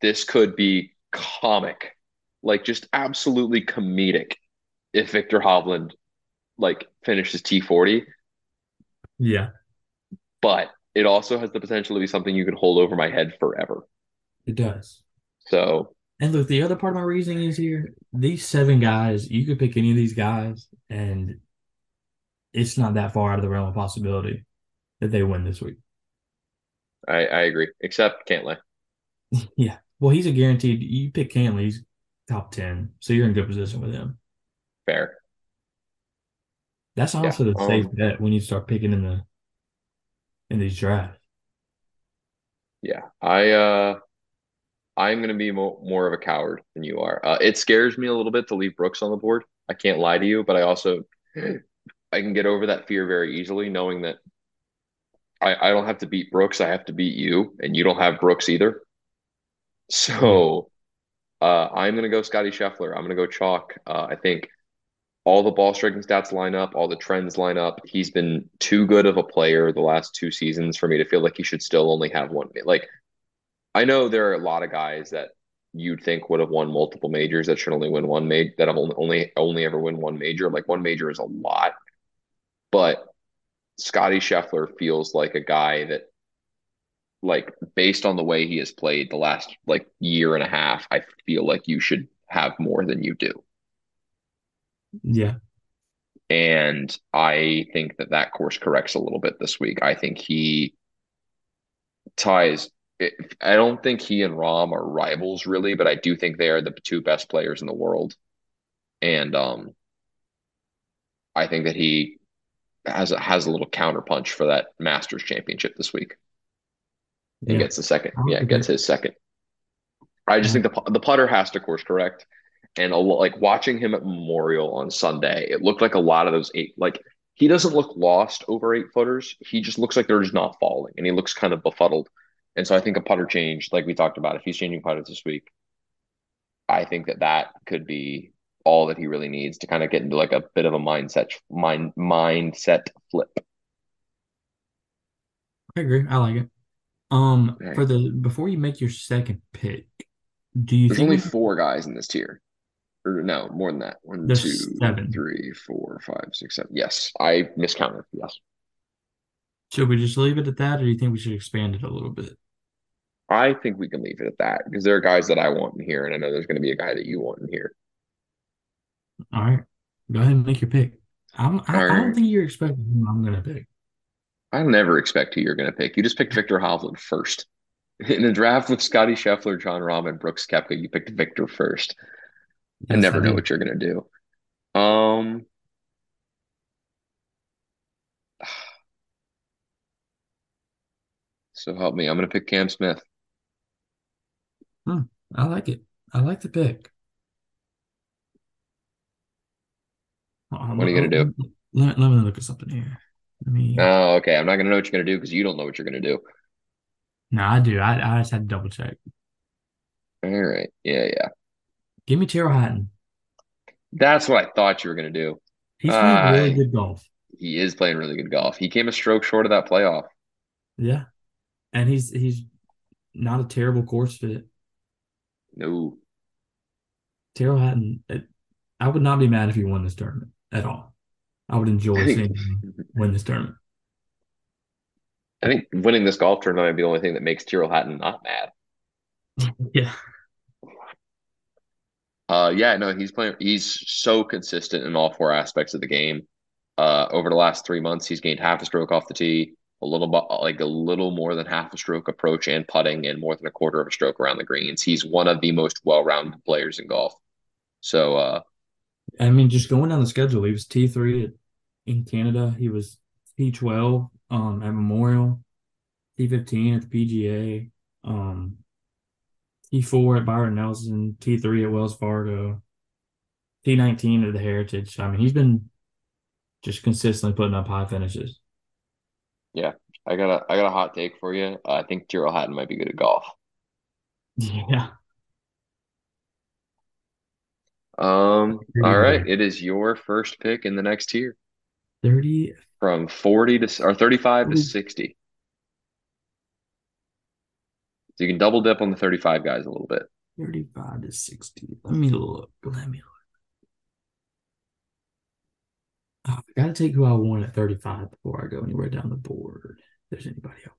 this could be comic, like just absolutely comedic if Viktor Hovland like finishes T40, yeah, but it also has the potential to be something you could hold over my head forever. it does. So And look, the other part of my reasoning is here: these seven guys, you could pick any of these guys, and it's not that far out of the realm of possibility that they win this week. I, I agree, except Cantlay. [LAUGHS] Yeah. Well, he's a guaranteed. You pick Cantlay, he's top ten, so you're in good position with him. Fair. That's Yeah. honestly the safe Um, bet when you start picking in the in these drafts. yeah. I uh I'm gonna be mo more of a coward than you are. Uh, it scares me a little bit to leave Brooks on the board. I can't lie to you, but I also [GASPS] I can get over that fear very easily, knowing that I, I don't have to beat Brooks, I have to beat you, and you don't have Brooks either. So uh, I'm gonna go Scottie Scheffler. I'm gonna go chalk. Uh, I think all the ball striking stats line up, all the trends line up. He's been too good of a player the last two seasons for me to feel like he should still only have one. Like I know there are a lot of guys that you'd think would have won multiple majors that should only win one major that have only only only ever win one major. Like one major is a lot, but Scottie Scheffler feels like a guy that, like, based on the way he has played the last like year and a half, I feel like you should have more than you do. Yeah. And I think that that course corrects a little bit this week. I think he ties. I don't think he and Rahm are rivals really, but I do think they are the two best players in the world. And um, I think that he has a, has a little counterpunch for that Masters Championship this week. He Yeah. gets the second. Yeah, gets his second. I just think the the putter has to course correct, and a, like watching him at Memorial on Sunday, it looked like a lot of those eight. Like he doesn't look lost over eight footers. He just looks like they're just not falling, and he looks kind of befuddled. And so I think a putter change, like we talked about, if he's changing putters this week, I think that that could be all that he really needs to kind of get into like a bit of a mindset mind mindset flip. I agree. I like it. Um, Okay. for the before you make your second pick, do you There's think only four guys in this tier. Or no, more than that. One, two, seven? three, four, five, six, seven. Yes, I miscounted. Yes. Should we just leave it at that, or do you think we should expand it a little bit? I think we can leave it at that because there are guys that I want in here, and I know there's going to be a guy that you want in here. All right, go ahead and make your pick. I'm, I, All I don't think you're expecting who I'm gonna pick. I never expect who you're going to pick. You just picked Viktor Hovland first. [LAUGHS] In a draft with Scottie Scheffler, Jon Rahm, and Brooks Koepka, you picked Viktor first. I Yes, I never know what you're going to do. Um, [SIGHS] so help me. I'm going to pick Cam Smith. Hmm, I like it. I like the pick. What are you going to do? let, let me look at something here. Let me. Oh, okay. I'm not going to know what you're going to do because you don't know what you're going to do. No, I do. I, I just had to double check. All right. Yeah, yeah. Give me Tyrrell Hatton. That's what I thought you were going to do. He's playing Uh, really good golf. he is playing really good golf. He came a stroke short of that playoff. Yeah, and he's he's not a terrible course fit. No. Tyrrell Hatton. It, I would not be mad if he won this tournament at all. I would I enjoy think seeing him [LAUGHS] win this tournament. I think winning this golf tournament might be the only thing that makes Tyrrell Hatton not mad. [LAUGHS] Yeah, Uh, yeah, no, he's playing. He's so consistent in all four aspects of the game. Uh, over the last three months, he's gained half a stroke off the tee, a little bit, like a little more than half a stroke approach and putting, and more than a quarter of a stroke around the greens. He's one of the most well-rounded players in golf. So, uh, I mean, just going down the schedule, he was T three in Canada. He was T twelve um at Memorial, T fifteen at the PGA, um T four at Byron Nelson, T three at Wells Fargo, T nineteen at the Heritage. I mean, he's been just consistently putting up high finishes. Yeah, I got a, I got a hot take for you. Uh, I think Tyrrell Hatton might be good at golf. Yeah, Um, All right. It is your first pick in the next tier 30, from 40 to or 35 to 60. So you can double dip on the 35 guys a little bit. 35 to 60. Let me look. Let me look. Oh, I gotta take who I want at 35 before I go anywhere down the board. If there's anybody else.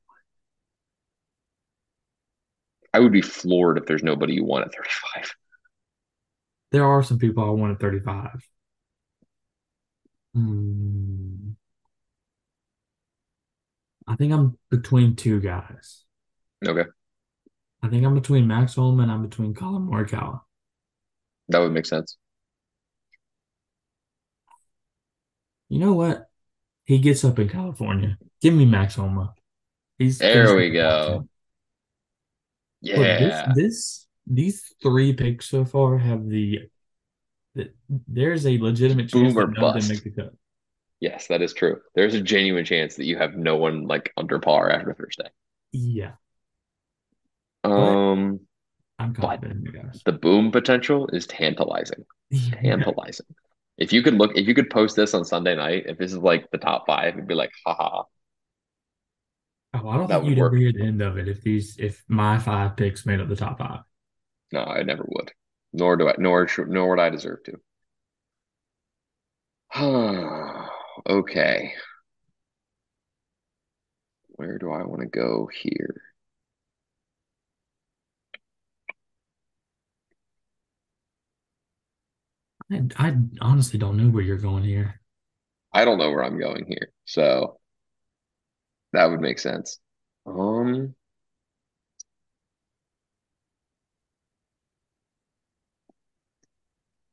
I would be floored if there's nobody you want at 35. There are some people I want at 35. Hmm. I think I'm between two guys. Okay, I think I'm between Max Homa and I'm between Collin Morikawa. that would make sense. You know what? He gets up in California. Give me Max Homa. He's There we go. 10. Look, this Yeah. this these three picks so far have the, the there's a legitimate chance Boom or that bust. make the cut. Yes, that is true. There's a genuine chance that you have no one like under par after Thursday. Yeah, but Um, I'm but confident in you guys. the boom potential is tantalizing. [LAUGHS] Yeah. Tantalizing. If you could look, if you could post this on Sunday night, if this is like the top five, it'd be like, haha, Oh, I don't that think you'd ever work. hear the end of it if these if my five picks made up the top five. No, I never would. Nor do I, nor should, nor would I deserve to. [SIGHS] Okay. Where do I want to go here? I, I honestly don't know where you're going here. I don't know where I'm going here, so that would make sense. Um,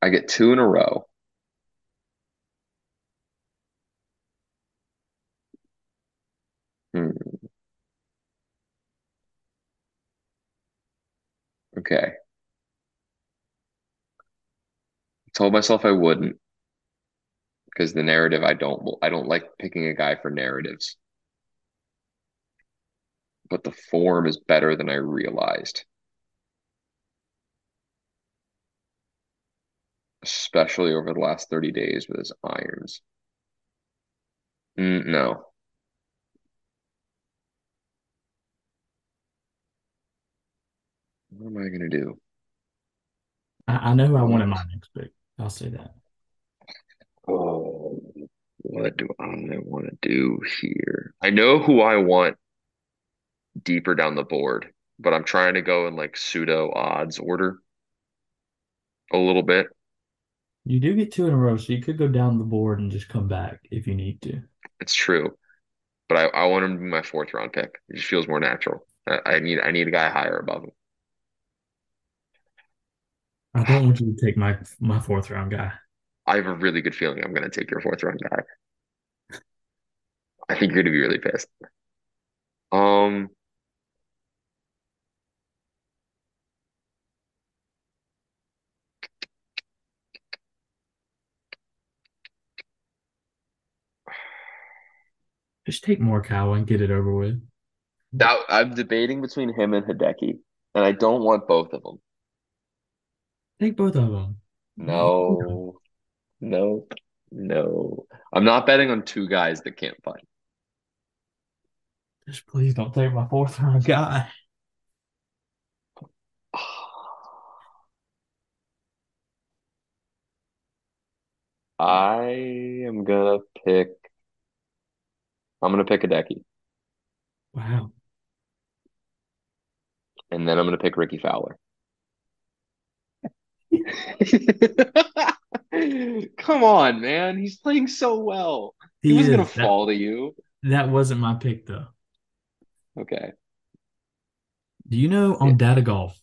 I get two in a row. Hmm. Okay. I told myself I wouldn't because the narrative I don't I don't like picking a guy for narratives. but the form is better than I realized, especially over the last 30 days with his irons. Mm, no. What am I gonna do? I, I know I wanted my next pick. I'll say that. Oh, what do I want to do here? I know who I want deeper down the board, but I'm trying to go in like pseudo odds order a little bit. You do get two in a row, so you could go down the board and just come back if you need to. It's true, but I, I want him to be my fourth round pick. It just feels more natural. I, I need I need a guy higher above him. I don't want you to take my my fourth round guy. I have a really good feeling I'm going to take your fourth round guy. I think you're going to be really pissed. Um, Just take Morikawa and get it over with. that I'm debating between him and Hideki, and I don't want both of them. Take both of them. No, no, no. I'm not betting on two guys that can't fight. Just please don't take my fourth round [LAUGHS] guy. I am gonna pick. I'm gonna pick Hideki, Wow. and then I'm gonna pick Rickie Fowler. [LAUGHS] Come on, man. He's playing so well. He He wasn't gonna fall to you. that wasn't my pick though. Okay. Do you know Yeah. on Data Golf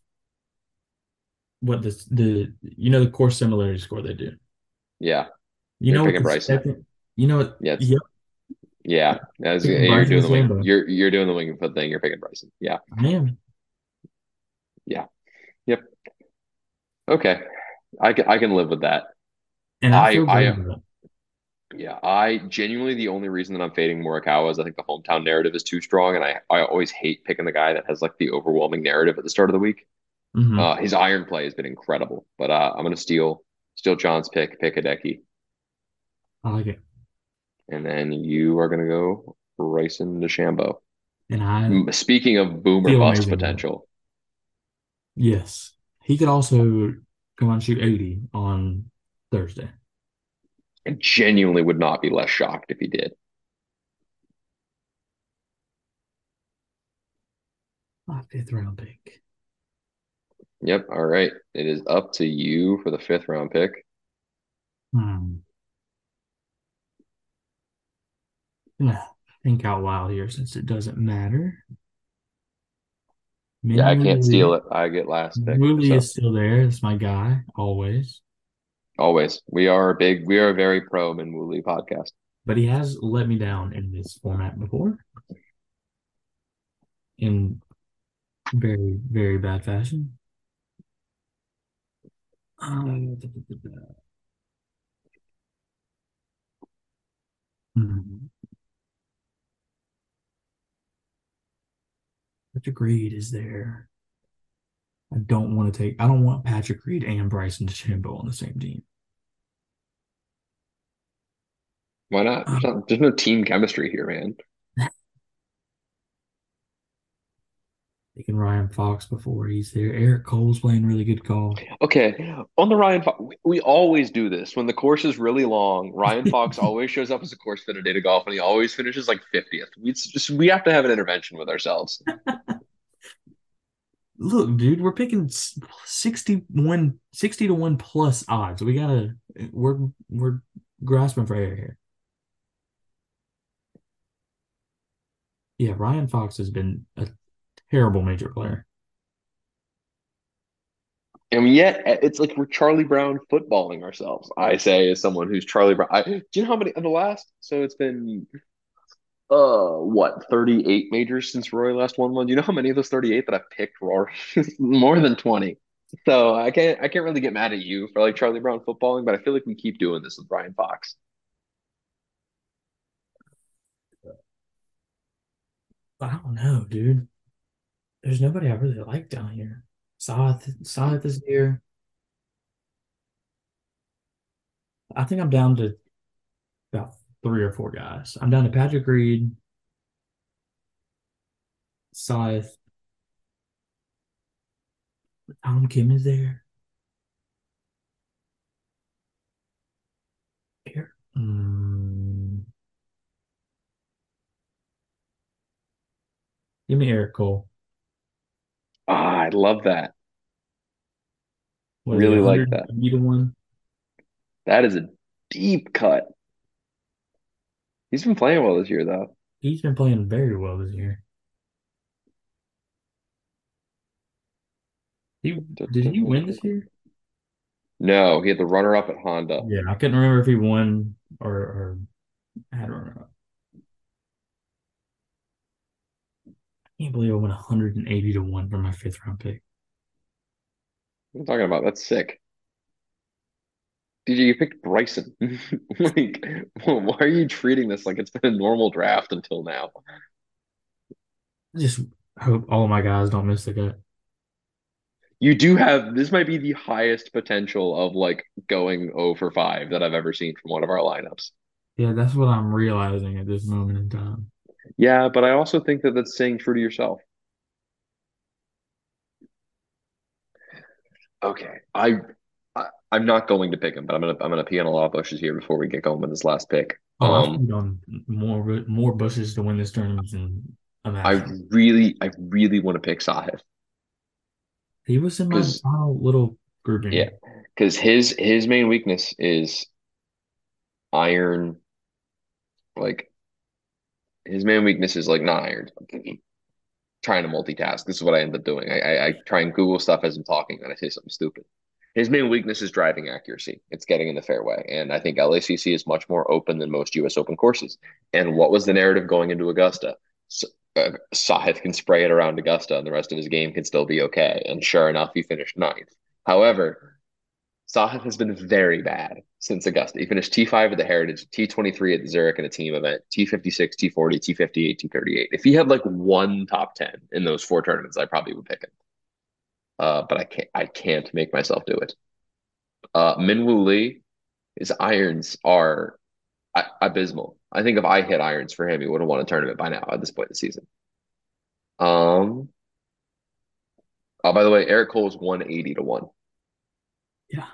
what the the you know the course similarity score they do? Yeah. You You're know what picking Bryson. second you know what Yeah. yep, Yeah. Picking you're doing the wing. You're you're doing the Winged Foot thing. You're picking Bryson. Yeah. I am. Yeah. Yep. Okay. I can I can live with that. And I I I good about it. yeah. I genuinely the only reason that I'm fading Morikawa is I think the hometown narrative is too strong, and I I always hate picking the guy that has like the overwhelming narrative at the start of the week. Mhm. Uh, his iron play has been incredible, but uh, I'm gonna steal steal John's pick, pick Hideki, I like it. and then you are gonna go Bryson DeChambeau. And I Speaking of boomer bust amazing about it. potential, yes. He could also come on shoot 80 on Thursday. I genuinely would not be less shocked if he did. My fifth round pick. Yep. All right. It is up to you for the fifth round pick. Hmm. Think out loud here since it doesn't matter. Yeah, I can't steal it. I get last pick. Woo Lee So is still there. It's my guy, always. always, we are a big, we are a very pro Min Woo Lee podcast. But he has let me down in this format before. In very, very bad fashion. Um, da, Patrick Reed is there. I don't want to take. I don't want Patrick Reed and Bryson DeChambeau on the same team. Why not? There's, Um, not, there's no team chemistry here, man. Taking Ryan Fox before he's there. Eric Cole's playing really good golf. Okay, on the Ryan Fox, we, always do this. When the course is really long, Ryan [LAUGHS] Fox always shows up as a course fit at Data Golf, and he always finishes like 50th. We it's just we have to have an intervention with ourselves. [LAUGHS] Look, dude, we're picking s- 61, 60 to 1 plus odds. We gotta we're we're grasping for air here. Yeah, Ryan Fox has been a terrible major player. And yet, it's like we're Charlie Brown footballing ourselves. I say, as someone who's Charlie Brown. I, do you know how many of the last? So it's been, uh, what, 38 majors since Roy last won one? Do you know how many of those 38 that I've picked Rory? [LAUGHS] More than 20. So I can't, I can't really get mad at you for like Charlie Brown footballing, but I feel like we keep doing this with Ryan Fox. I don't know, dude. There's nobody I really like down here. Sahith, Sahith is here. I think I'm down to about three or four guys. I'm down to Patrick Reed, Sahith, Tom Kim is there. Here. Mm, give me Eric Cole. Ah, I love that. What Really like that. 180 1? That is a deep cut. He's been playing well this year, though. He's been playing very well this year. He did he win this year? No, he had the runner up at Honda. Yeah, I couldn't remember if he won or, or had a runner up. Can't believe I went 180 to 1 for my fifth round pick. What are you talking about? That's sick. DJ, you picked Bryson. [LAUGHS] Like, why are you treating this like it's been a normal draft until now? I just hope all of my guys don't miss the cut. You do have this might be the highest potential of like going 0 for 5 that I've ever seen from one of our lineups. Yeah, that's what I'm realizing at this moment in time. Yeah, but I also think that that's staying true to yourself. Okay. I, I I'm not going to pick him, but I'm gonna I'm gonna pee on a lot of bushes here before we get going with this last pick. Oh, I've Um, put on more more bushes to win this tournament than I imaginable. really I really want to pick Sahith He was in my final little grouping. yeah, because his his main weakness is iron. Like his main weakness is like not iron. [CLEARS THROAT] Trying to multitask. This is what I end up doing. I, I I try and Google stuff as I'm talking, and I say something stupid. His main weakness is driving accuracy. It's getting in the fairway. And I think LACC is much more open than most US Open courses. And what was the narrative going into Augusta? S uh, Sahith can spray it around Augusta and the rest of his game can still be okay. And sure enough, he finished ninth. However, Sahith has been very bad since Augusta. He finished T5 at the Heritage, T23 at the Zurich in a team event, T56, T40, T58, T38. If he had like one top 10 in those four tournaments, I probably would pick him. Uh, but I can't I can't make myself do it. Uh, Minwoo Lee, his irons are abysmal. I think if I hit irons for him, he would have won a tournament by now at this point in the season. Um, oh, by the way, Eric Cole is 180 to 1. Yeah.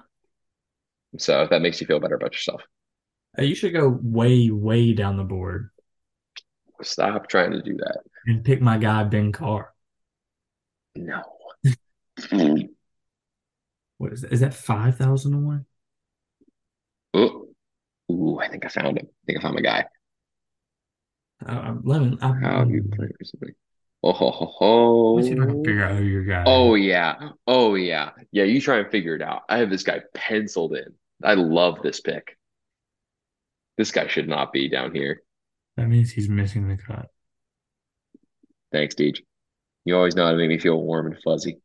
So if that makes you feel better about yourself, you should go way, way down the board stop trying to do that. and pick my guy Ben Carr. No. [LAUGHS] What is that? Is that five thousand to one? Ooh, ooh, I think I found him. I think I found my guy. Uh, me. I, How have you played recently? Oh ho ho let me see if I can ho. figure out who your guy is. Oh yeah. Oh yeah. Yeah, you try and figure it out. I have this guy penciled in. I love this pick. This guy should not be down here. That means he's missing the cut. Thanks, Deej. You always know how to make me feel warm and fuzzy.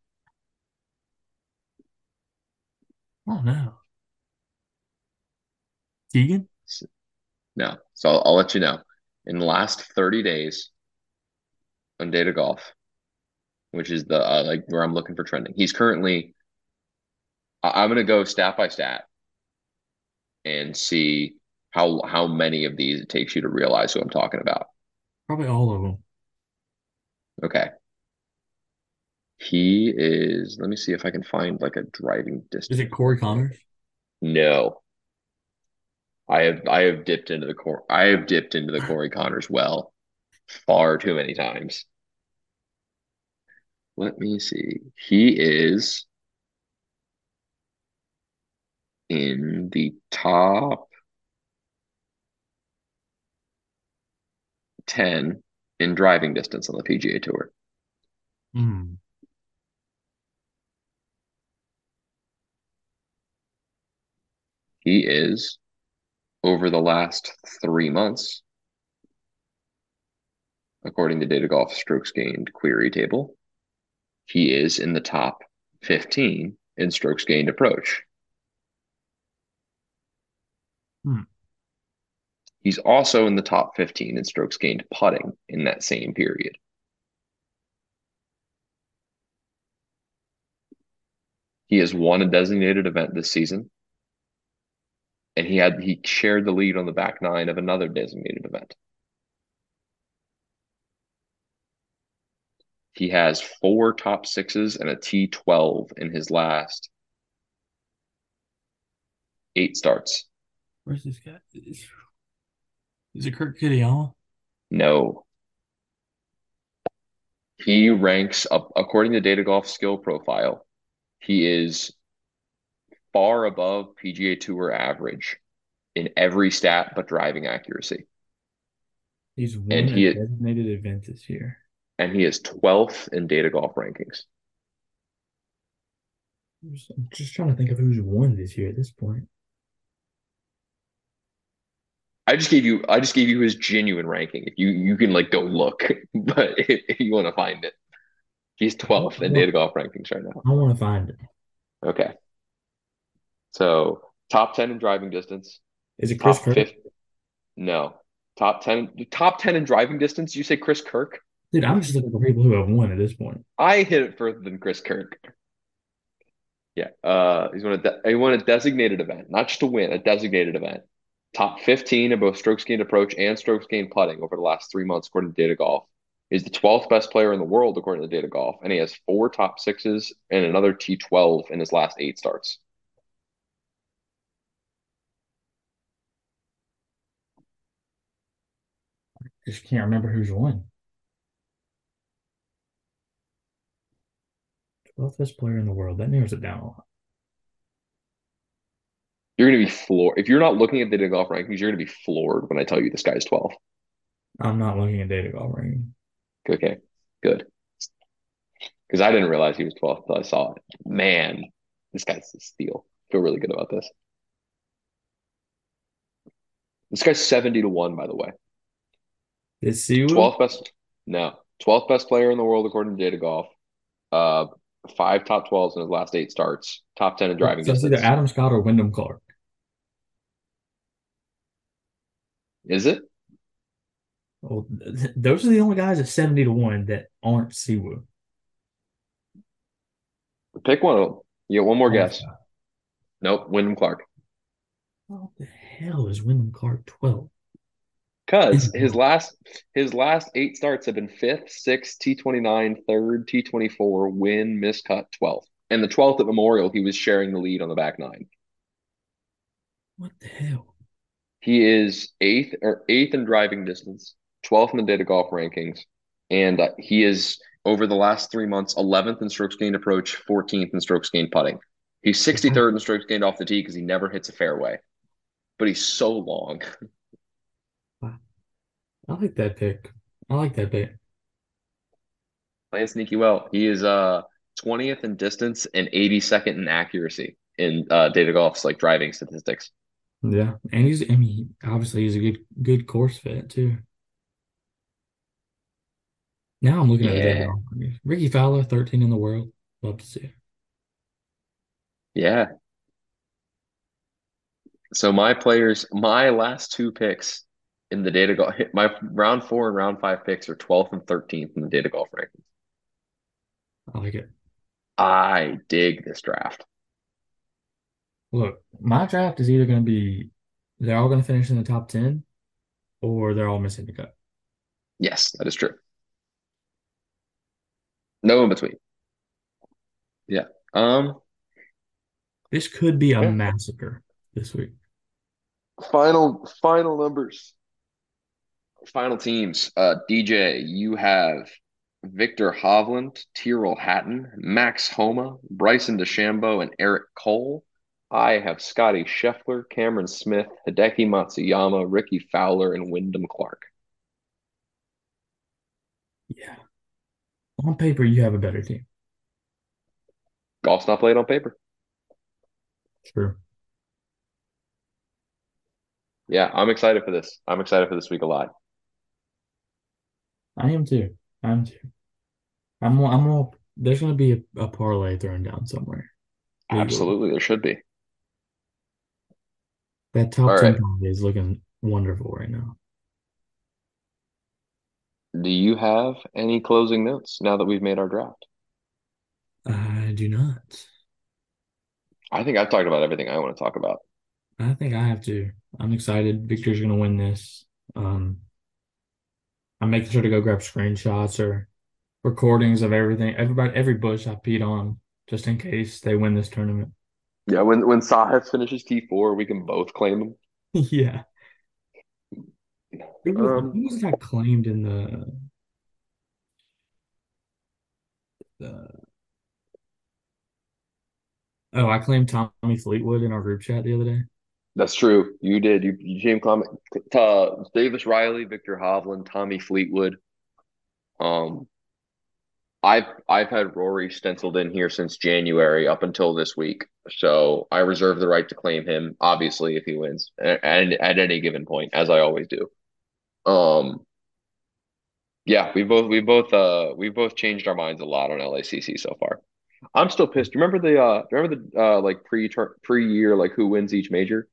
Oh no, Keegan. No. So I'll, I'll let you know. In the last 30 days on Data Golf, which is the uh, like where I'm looking for trending, he's currently I- I'm gonna go stat by stat and see how how many of these it takes you to realize who I'm talking about. Probably all of them. Okay. He is, let me see if I can find like a driving distance. Is it Corey Conners? No. I have I have dipped into the core I have dipped into the Corey Conners well far too many times. Let me see. He is in the top 10 in driving distance on the PGA Tour. Hmm. He is over the last three months, according to Data Golf Strokes Gained query table, he is in the top 15 in strokes gained approach. Hmm. He's also in the top 15 in strokes gained putting in that same period. He has won a designated event this season, and he had he shared the lead on the back nine of another designated event. He has four top sixes and a T12 in his last eight starts. Where's this guy? Is, is it Kurt Kitayama? No. He ranks up according to Data Golf skill profile. He is far above PGA Tour average in every stat but driving accuracy. He's won And a he- designated event this year. And he is 12th in Data Golf rankings. I'm just trying to think of who's won this year at this point. I just gave you I just gave you his genuine ranking. If you you can like go look, [LAUGHS] but if, if you want to find it, he's 12th in Data Golf rankings right now. I want to find it. Okay. So top 10 in driving distance. Is it Chris Top Kirk? fifth. No. Top 10 top 10 in driving distance. You say Chris Kirk? Dude, I'm just looking for people who have won at this point. I hit it further than Chris Kirk. Yeah. Uh he's won a de- he won a designated event, not just a win, a designated event. Top 15 in both strokes gained approach and strokes gained putting over the last three months, according to Data Golf. He's the 12th best player in the world, according to Data Golf, and he has four top sixes and another T12 in his last eight starts. I just can't remember who's won. 12th best player in the world. That narrows it down a lot. You're going to be floored. If you're not looking at the Data Golf rankings, you're going to be floored when I tell you this guy's 12. I'm not looking at data golf rankings. Okay, good. Because I didn't realize he was 12 until I saw it. Man, this guy's a steal. feel really good about this. This guy's 70 to 1, by the way. Is Si Woo? 12th best, no, 12th best player in the world according to Data Golf. Uh, five top 12s in his last eight starts. Top 10 in driving So it's distance. either Adam Scott or Wyndham Clark. Is it? Well, th- those are the only guys at 70 to 1 that aren't Si Woo. Pick one of them. You get one more Oh, guess. Nope, Wyndham Clark. What the hell is Wyndham Clark 12? Because his last his last eight starts have been fifth, sixth, T29, third, T24, win, miscut, 12th. And the 12th at Memorial, he was sharing the lead on the back nine. What the hell? He is eighth or eighth in driving distance, 12th in the data golf rankings, and uh, he is over the last three months 11th in strokes gained approach, 14th in strokes gained putting. He's 63rd in strokes gained off the tee because he never hits a fairway, but he's so long. I like that pick. I like that pick. Playing sneaky well. He is uh 20th in distance and 82nd in accuracy in uh, data golf's like driving statistics. Yeah. And he's, I mean, obviously he's a good good course fit too. Now I'm looking at the Yeah. Rickie Fowler, 13 in the world. Love to see it. Yeah. So my players, my last two picks in the data golf, my round four and round five picks are 12th and 13th in the data golf rankings. I like it. I dig this draft. Look, my draft is either going to be they're all going to finish in the top 10 or they're all missing the cut. Yes, that is true. No in between. Yeah. Um, This could be a Yeah. massacre this week. final final numbers. Final teams. Uh DJ, you have Viktor Hovland, Tyrrell Hatton, Max Homa, Bryson DeChambeau, and Eric Cole. I have Scottie Scheffler, Cameron Smith, Hideki Matsuyama, Rickie Fowler, and Wyndham Clark. Yeah. On paper, you have a better team. Golf's not played on paper. True. Yeah, I'm excited for this. I'm excited for this week a lot. I am too. I am too. I'm I'm all there's going to be a, a parlay thrown down somewhere. Absolutely, there should be. That top All 10 right. is looking wonderful right now. Do you have any closing notes now that we've made our draft? I do not. I think I've talked about everything I want to talk about. I think I have to. I'm excited. Viktor's gonna win this. Um, I'm making sure to go grab screenshots or recordings of everything. Everybody, every bush I peed on, just in case they win this tournament. Yeah, when when Sahith finishes T4, we can both claim him. [LAUGHS] Yeah. Who was, Um, was that claimed in the the? Oh, I claimed Tommy Fleetwood in our group chat the other day. that's true. You did. You, you James Clement, uh, Davis Riley, Viktor Hovland, Tommy Fleetwood. Um, I've I've had Rory stenciled in here since January up until this week, so I reserve the right to claim him. Obviously, if he wins, and at any given point, as I always do. Um, yeah, we both we both uh we both changed our minds a lot on LACC so far. I'm still pissed. Remember the uh remember the uh like pre pre year like who wins each major?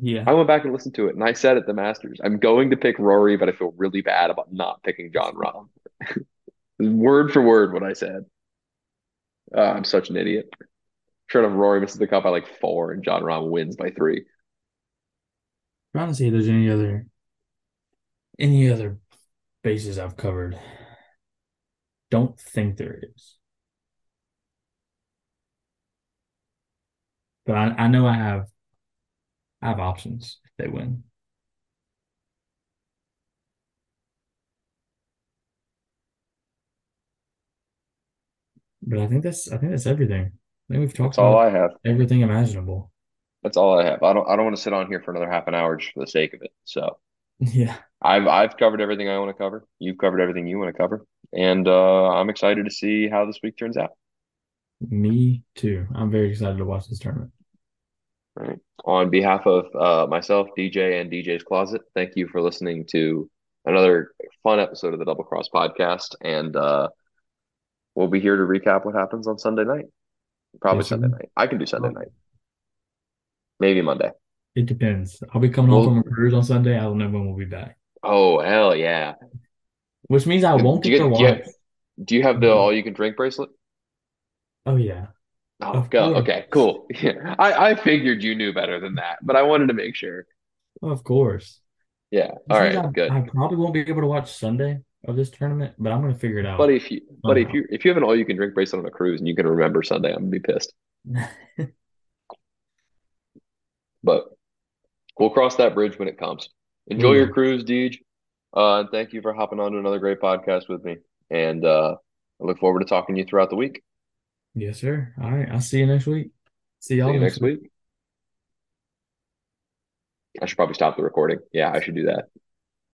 Yeah. I went back and listened to it, and I said at the Masters, I'm going to pick Rory, but I feel really bad about not picking Jon Rahm. [LAUGHS] Word for word, what I said. Uh, I'm such an idiot. Sure enough, Rory misses the cut by like four, and Jon Rahm wins by three. I'm Trying to see if there's any other any other bases I've covered. Don't think there is. But I, I know I have I have options if they win. But I think that's I think that's everything. I think we've talked That's all I have. everything imaginable. That's all I have. I don't I don't want to sit on here for another half an hour just for the sake of it. So [LAUGHS] Yeah, I've I've covered everything I want to cover. You've covered everything you want to cover, and uh, I'm excited to see how this week turns out. me too. I'm very excited to watch this tournament. All right. On behalf of uh, myself, DJ, and DJ's Closet, thank you for listening to another fun episode of the Double Cross Podcast, and uh, we'll be here to recap what happens on Sunday night. Probably Yes. Sunday night. I can do Sunday night. Maybe Monday. It depends. I'll be coming home Well- from a cruise on Sunday. I don't know when we'll be back, Oh hell yeah! which means I won't Do get to get- do you watch. have- Do you have the mm-hmm. all you can drink bracelet? Oh yeah, Oh, Of go. course. Okay, cool. Yeah, [LAUGHS] I, I figured you knew better than that, but I wanted to make sure. of course. Yeah. All right. I, Good. I probably won't be able to watch Sunday of this tournament, but I'm gonna figure it out. But if you, but if you, if you have an all you can drink bracelet on a cruise and you can remember Sunday, I'm gonna be pissed. [LAUGHS] But we'll cross that bridge when it comes. Enjoy We your cruise, Deej. Uh, and thank you for hopping on to another great podcast with me. And uh, I look forward to talking to you throughout the week. Yes, sir. All right. I'll see you next week. See See y'all you next week. I should probably stop the recording. Yeah, I should do that.